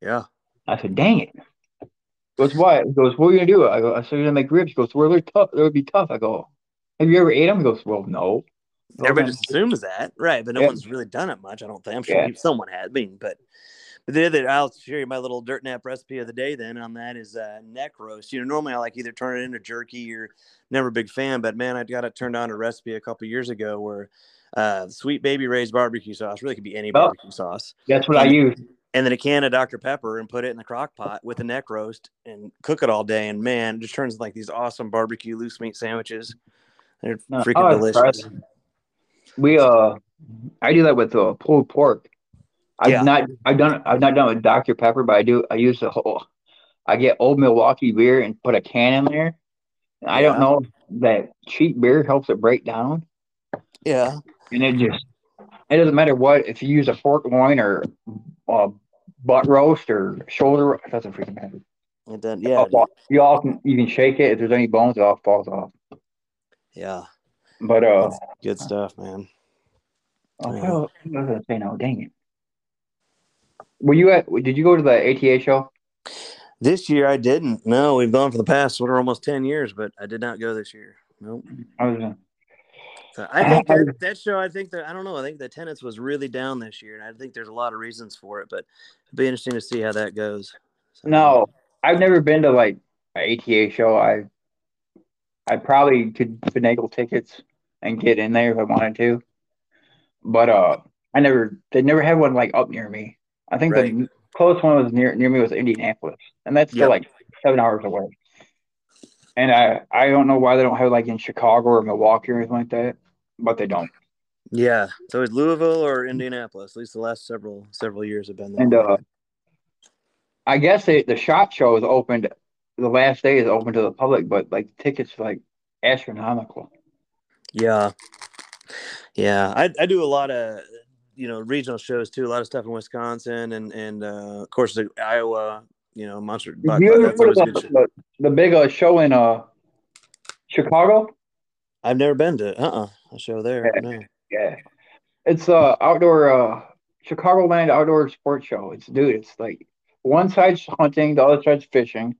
Yeah. I said, "Dang it." He goes, why? He goes, what are you gonna do? I go, I said, you're gonna make ribs. He goes, well, they're tough. They would be tough. I go, have you ever ate them? He goes, well, no. Everybody just assumes that, right? But no Yeah. one's really done it much. I don't think. I'm sure Yeah. someone had. I mean, but but the other, I'll share you my little DirtNap recipe of the day. Then on that is uh, neck roast. You know, normally I like either turn it into jerky or never a big fan. But man, I got it turned on a recipe a couple years ago where uh, Sweet Baby Ray's barbecue sauce really could be any Oh. barbecue sauce, That's what I use. and then a can of Dr Pepper and put it in the crock pot with the neck roast and cook it all day. And man, it just turns like these awesome barbecue loose meat sandwiches. They're freaking I'll delicious. We uh, I do that with uh, pulled pork. I've Yeah. not, I've done, I've not done with Dr Pepper, but I do. I use the whole. I get old Milwaukee beer and put a can in there. And I don't know if that cheap beer helps it break down, Yeah. and it just, it doesn't matter what if you use a fork loin or uh, butt roast or shoulder. It doesn't freaking matter. It does. Yeah. You all can you can shake it if there's any bones, it all falls off. Yeah. But uh, That's good stuff, man. Oh, Yeah. I was gonna say no. Dang it. Were you at? Did you go to the ATA show? This year I didn't. No, we've gone for the past what are almost ten years, but I did not go this year. Nope. I was. Uh, So I think that, that show. I think that I don't know. I think the attendance was really down this year, and I think there's a lot of reasons for it. But it'd be interesting to see how that goes. So, no, I've never been to like an ATA show. I I probably could finagle tickets and get in there if I wanted to, but uh, I never. They never had one like up near me. I think Right. the closest one was near near me was Indianapolis, and that's still Yep. like seven hours away. And I I don't know why they don't have like in Chicago or Milwaukee or anything like that, but they don't. Yeah. So it's Louisville or Indianapolis. At least the last several several years have been there. And uh, I guess they, the SHOT Show is opened. The last day is open to the public, but like tickets like astronomical. Yeah. Yeah. I, I do a lot of, you know, regional shows too. A lot of stuff in Wisconsin and, and uh, of course, the Iowa, you know, Monster. Did you ever that's go to always good the, the, big uh, show in uh Chicago? I've never been to uh uh a show there. Yeah. No. Yeah, it's uh outdoor uh Chicagoland outdoor sports show. It's dude, it's like one side's hunting, the other side's fishing.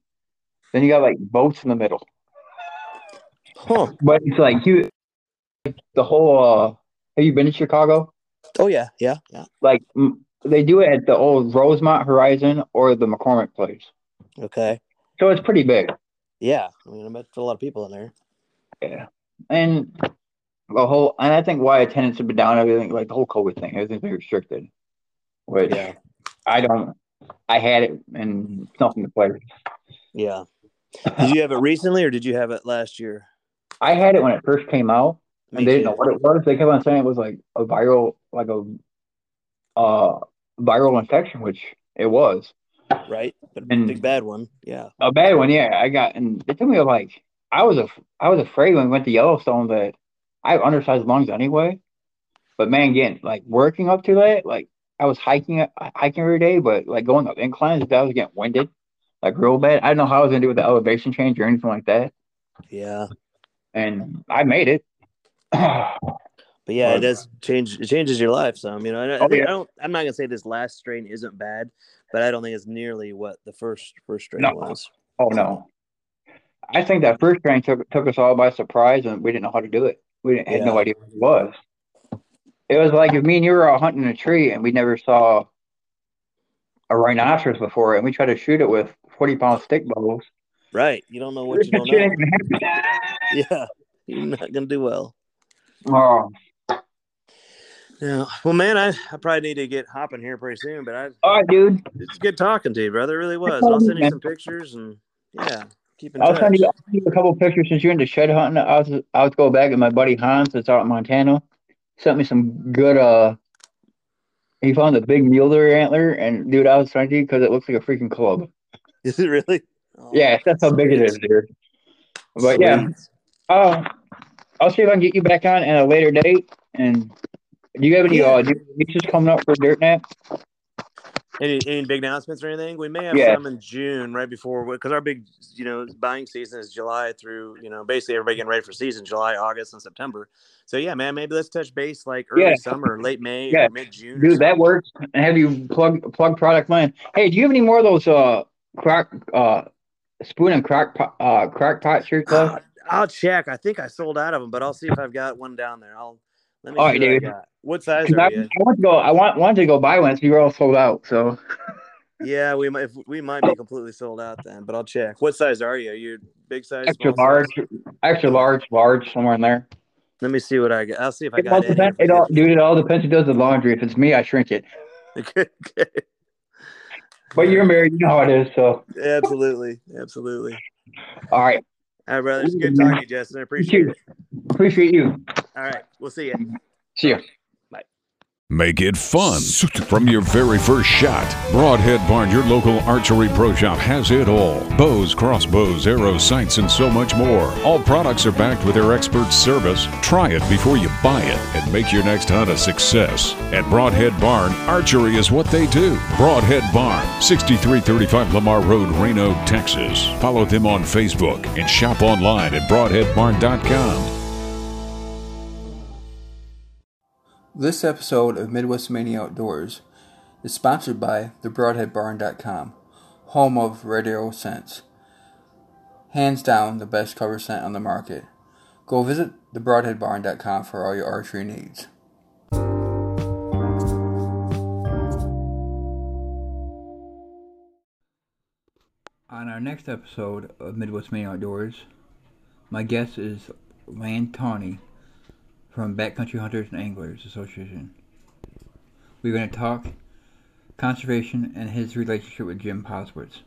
Then you got like boats in the middle, Huh. but it's like you, the whole. uh Have you been to Chicago? Oh yeah, yeah, yeah. like they do it at the old Rosemont Horizon or the McCormick Place. Okay. So it's pretty big. Yeah. I mean, I met a lot of people in there. Yeah. And the whole and I think why attendance has been down, everything like the whole COVID thing, everything's been restricted. Which Yeah. I don't I had it and it's nothing to play with. Yeah. Did you have it recently or did you have it last year? I had it when it first came out and they didn't know what it was. They kept on saying it was like a viral like a uh viral infection, which it was. right? But And- big bad one. Yeah. A bad one, yeah. I got, and it took me like I was a, I was afraid when we went to Yellowstone that I have undersized lungs anyway. But man, again, like working up to that, like I was hiking, hiking every day, but like going up inclines, I was getting winded, like real bad. I don't know how I was gonna do with the elevation change or anything like that, Yeah. and I made it. But yeah, it does change. It changes your life. So I mean, I, I, Oh, think, yeah. I don't. I'm not gonna say this last strain isn't bad, but I don't think it's nearly what the first first strain No. was. Oh no. I think that first strain took took us all by surprise and we didn't know how to do it. We didn't, had no idea what it was. It was like if me and you were out hunting a tree and we never saw a rhinoceros before and we tried to shoot it with forty pound stick bows. Right. You don't know what you don't know. Yeah, you're not gonna do well. Oh, Yeah. Well, man, I, I probably need to get hopping here pretty soon. But I, all right, dude. it's good talking to you, brother. It really was. I'll send you some pictures and yeah, keep in I'll touch. send you, I'll send you a couple pictures since you're into shed hunting. I was I was going back with my buddy Hans that's out in Montana. Sent me some good uh he found a big mule deer antler and dude I was trying to because it looks like a freaking club. Is it really? Oh, Yeah, that's how big it is, dude. But yeah, Oh. uh, I'll see if I can get you back on at a later date. And do you have any Yeah. uh new releases coming up for DirtNap? Any any big announcements or anything? We may have Yeah. some in June, right before because our big you know buying season is July through you know basically everybody getting ready for season July, August, and September. So yeah, man, maybe let's touch base like early Yeah. summer, late May, Yeah. mid June. Dude, that works. And have you plug plug product line? Hey, do you have any more of those uh crack uh spoon and crack pot uh crack pot shirts left? I'll, check. I think I sold out of them, but I'll see if I've got one down there. I'll let me All right, what size dude. What size 'Cause I, are you? I want to go. I want wanted to go buy one, so you're all sold out. So Yeah, we might we might be completely sold out then, but I'll check. What size are you? Are you big size? extra large, size? extra large, large, somewhere in there. Let me see what I got. I'll see if I It all got depends. It all, dude. It all depends who does the laundry. If it's me, I shrink it. Okay, okay. But you're married, you know how it is. So Absolutely, absolutely. all right, All right, brother. It's good talking to you, Justin. I appreciate it. appreciate you. All right, we'll see you. See ya. Make it fun from your very first shot. Broadhead Barn, your local archery pro shop, has it all bows, crossbows, arrows, sights, and so much more. All products are backed with their expert service. Try it before you buy it and make your next hunt a success. At Broadhead Barn, archery is what they do. Broadhead Barn, 6335 Lamar Road, Reno, Texas. Follow them on Facebook and shop online at broadheadbarn.com. This episode of Midwest Mania Outdoors is sponsored by thebroadheadbarn.com, home of Radio Sense. Hands down, the best cover scent on the market. Go visit thebroadheadbarn.com for all your archery needs. On our next episode of Midwest Mania Outdoors, my guest is Land Tawney from Backcountry Hunters and Anglers Association. We're going to talk conservation and his relationship with Jim Posewitz.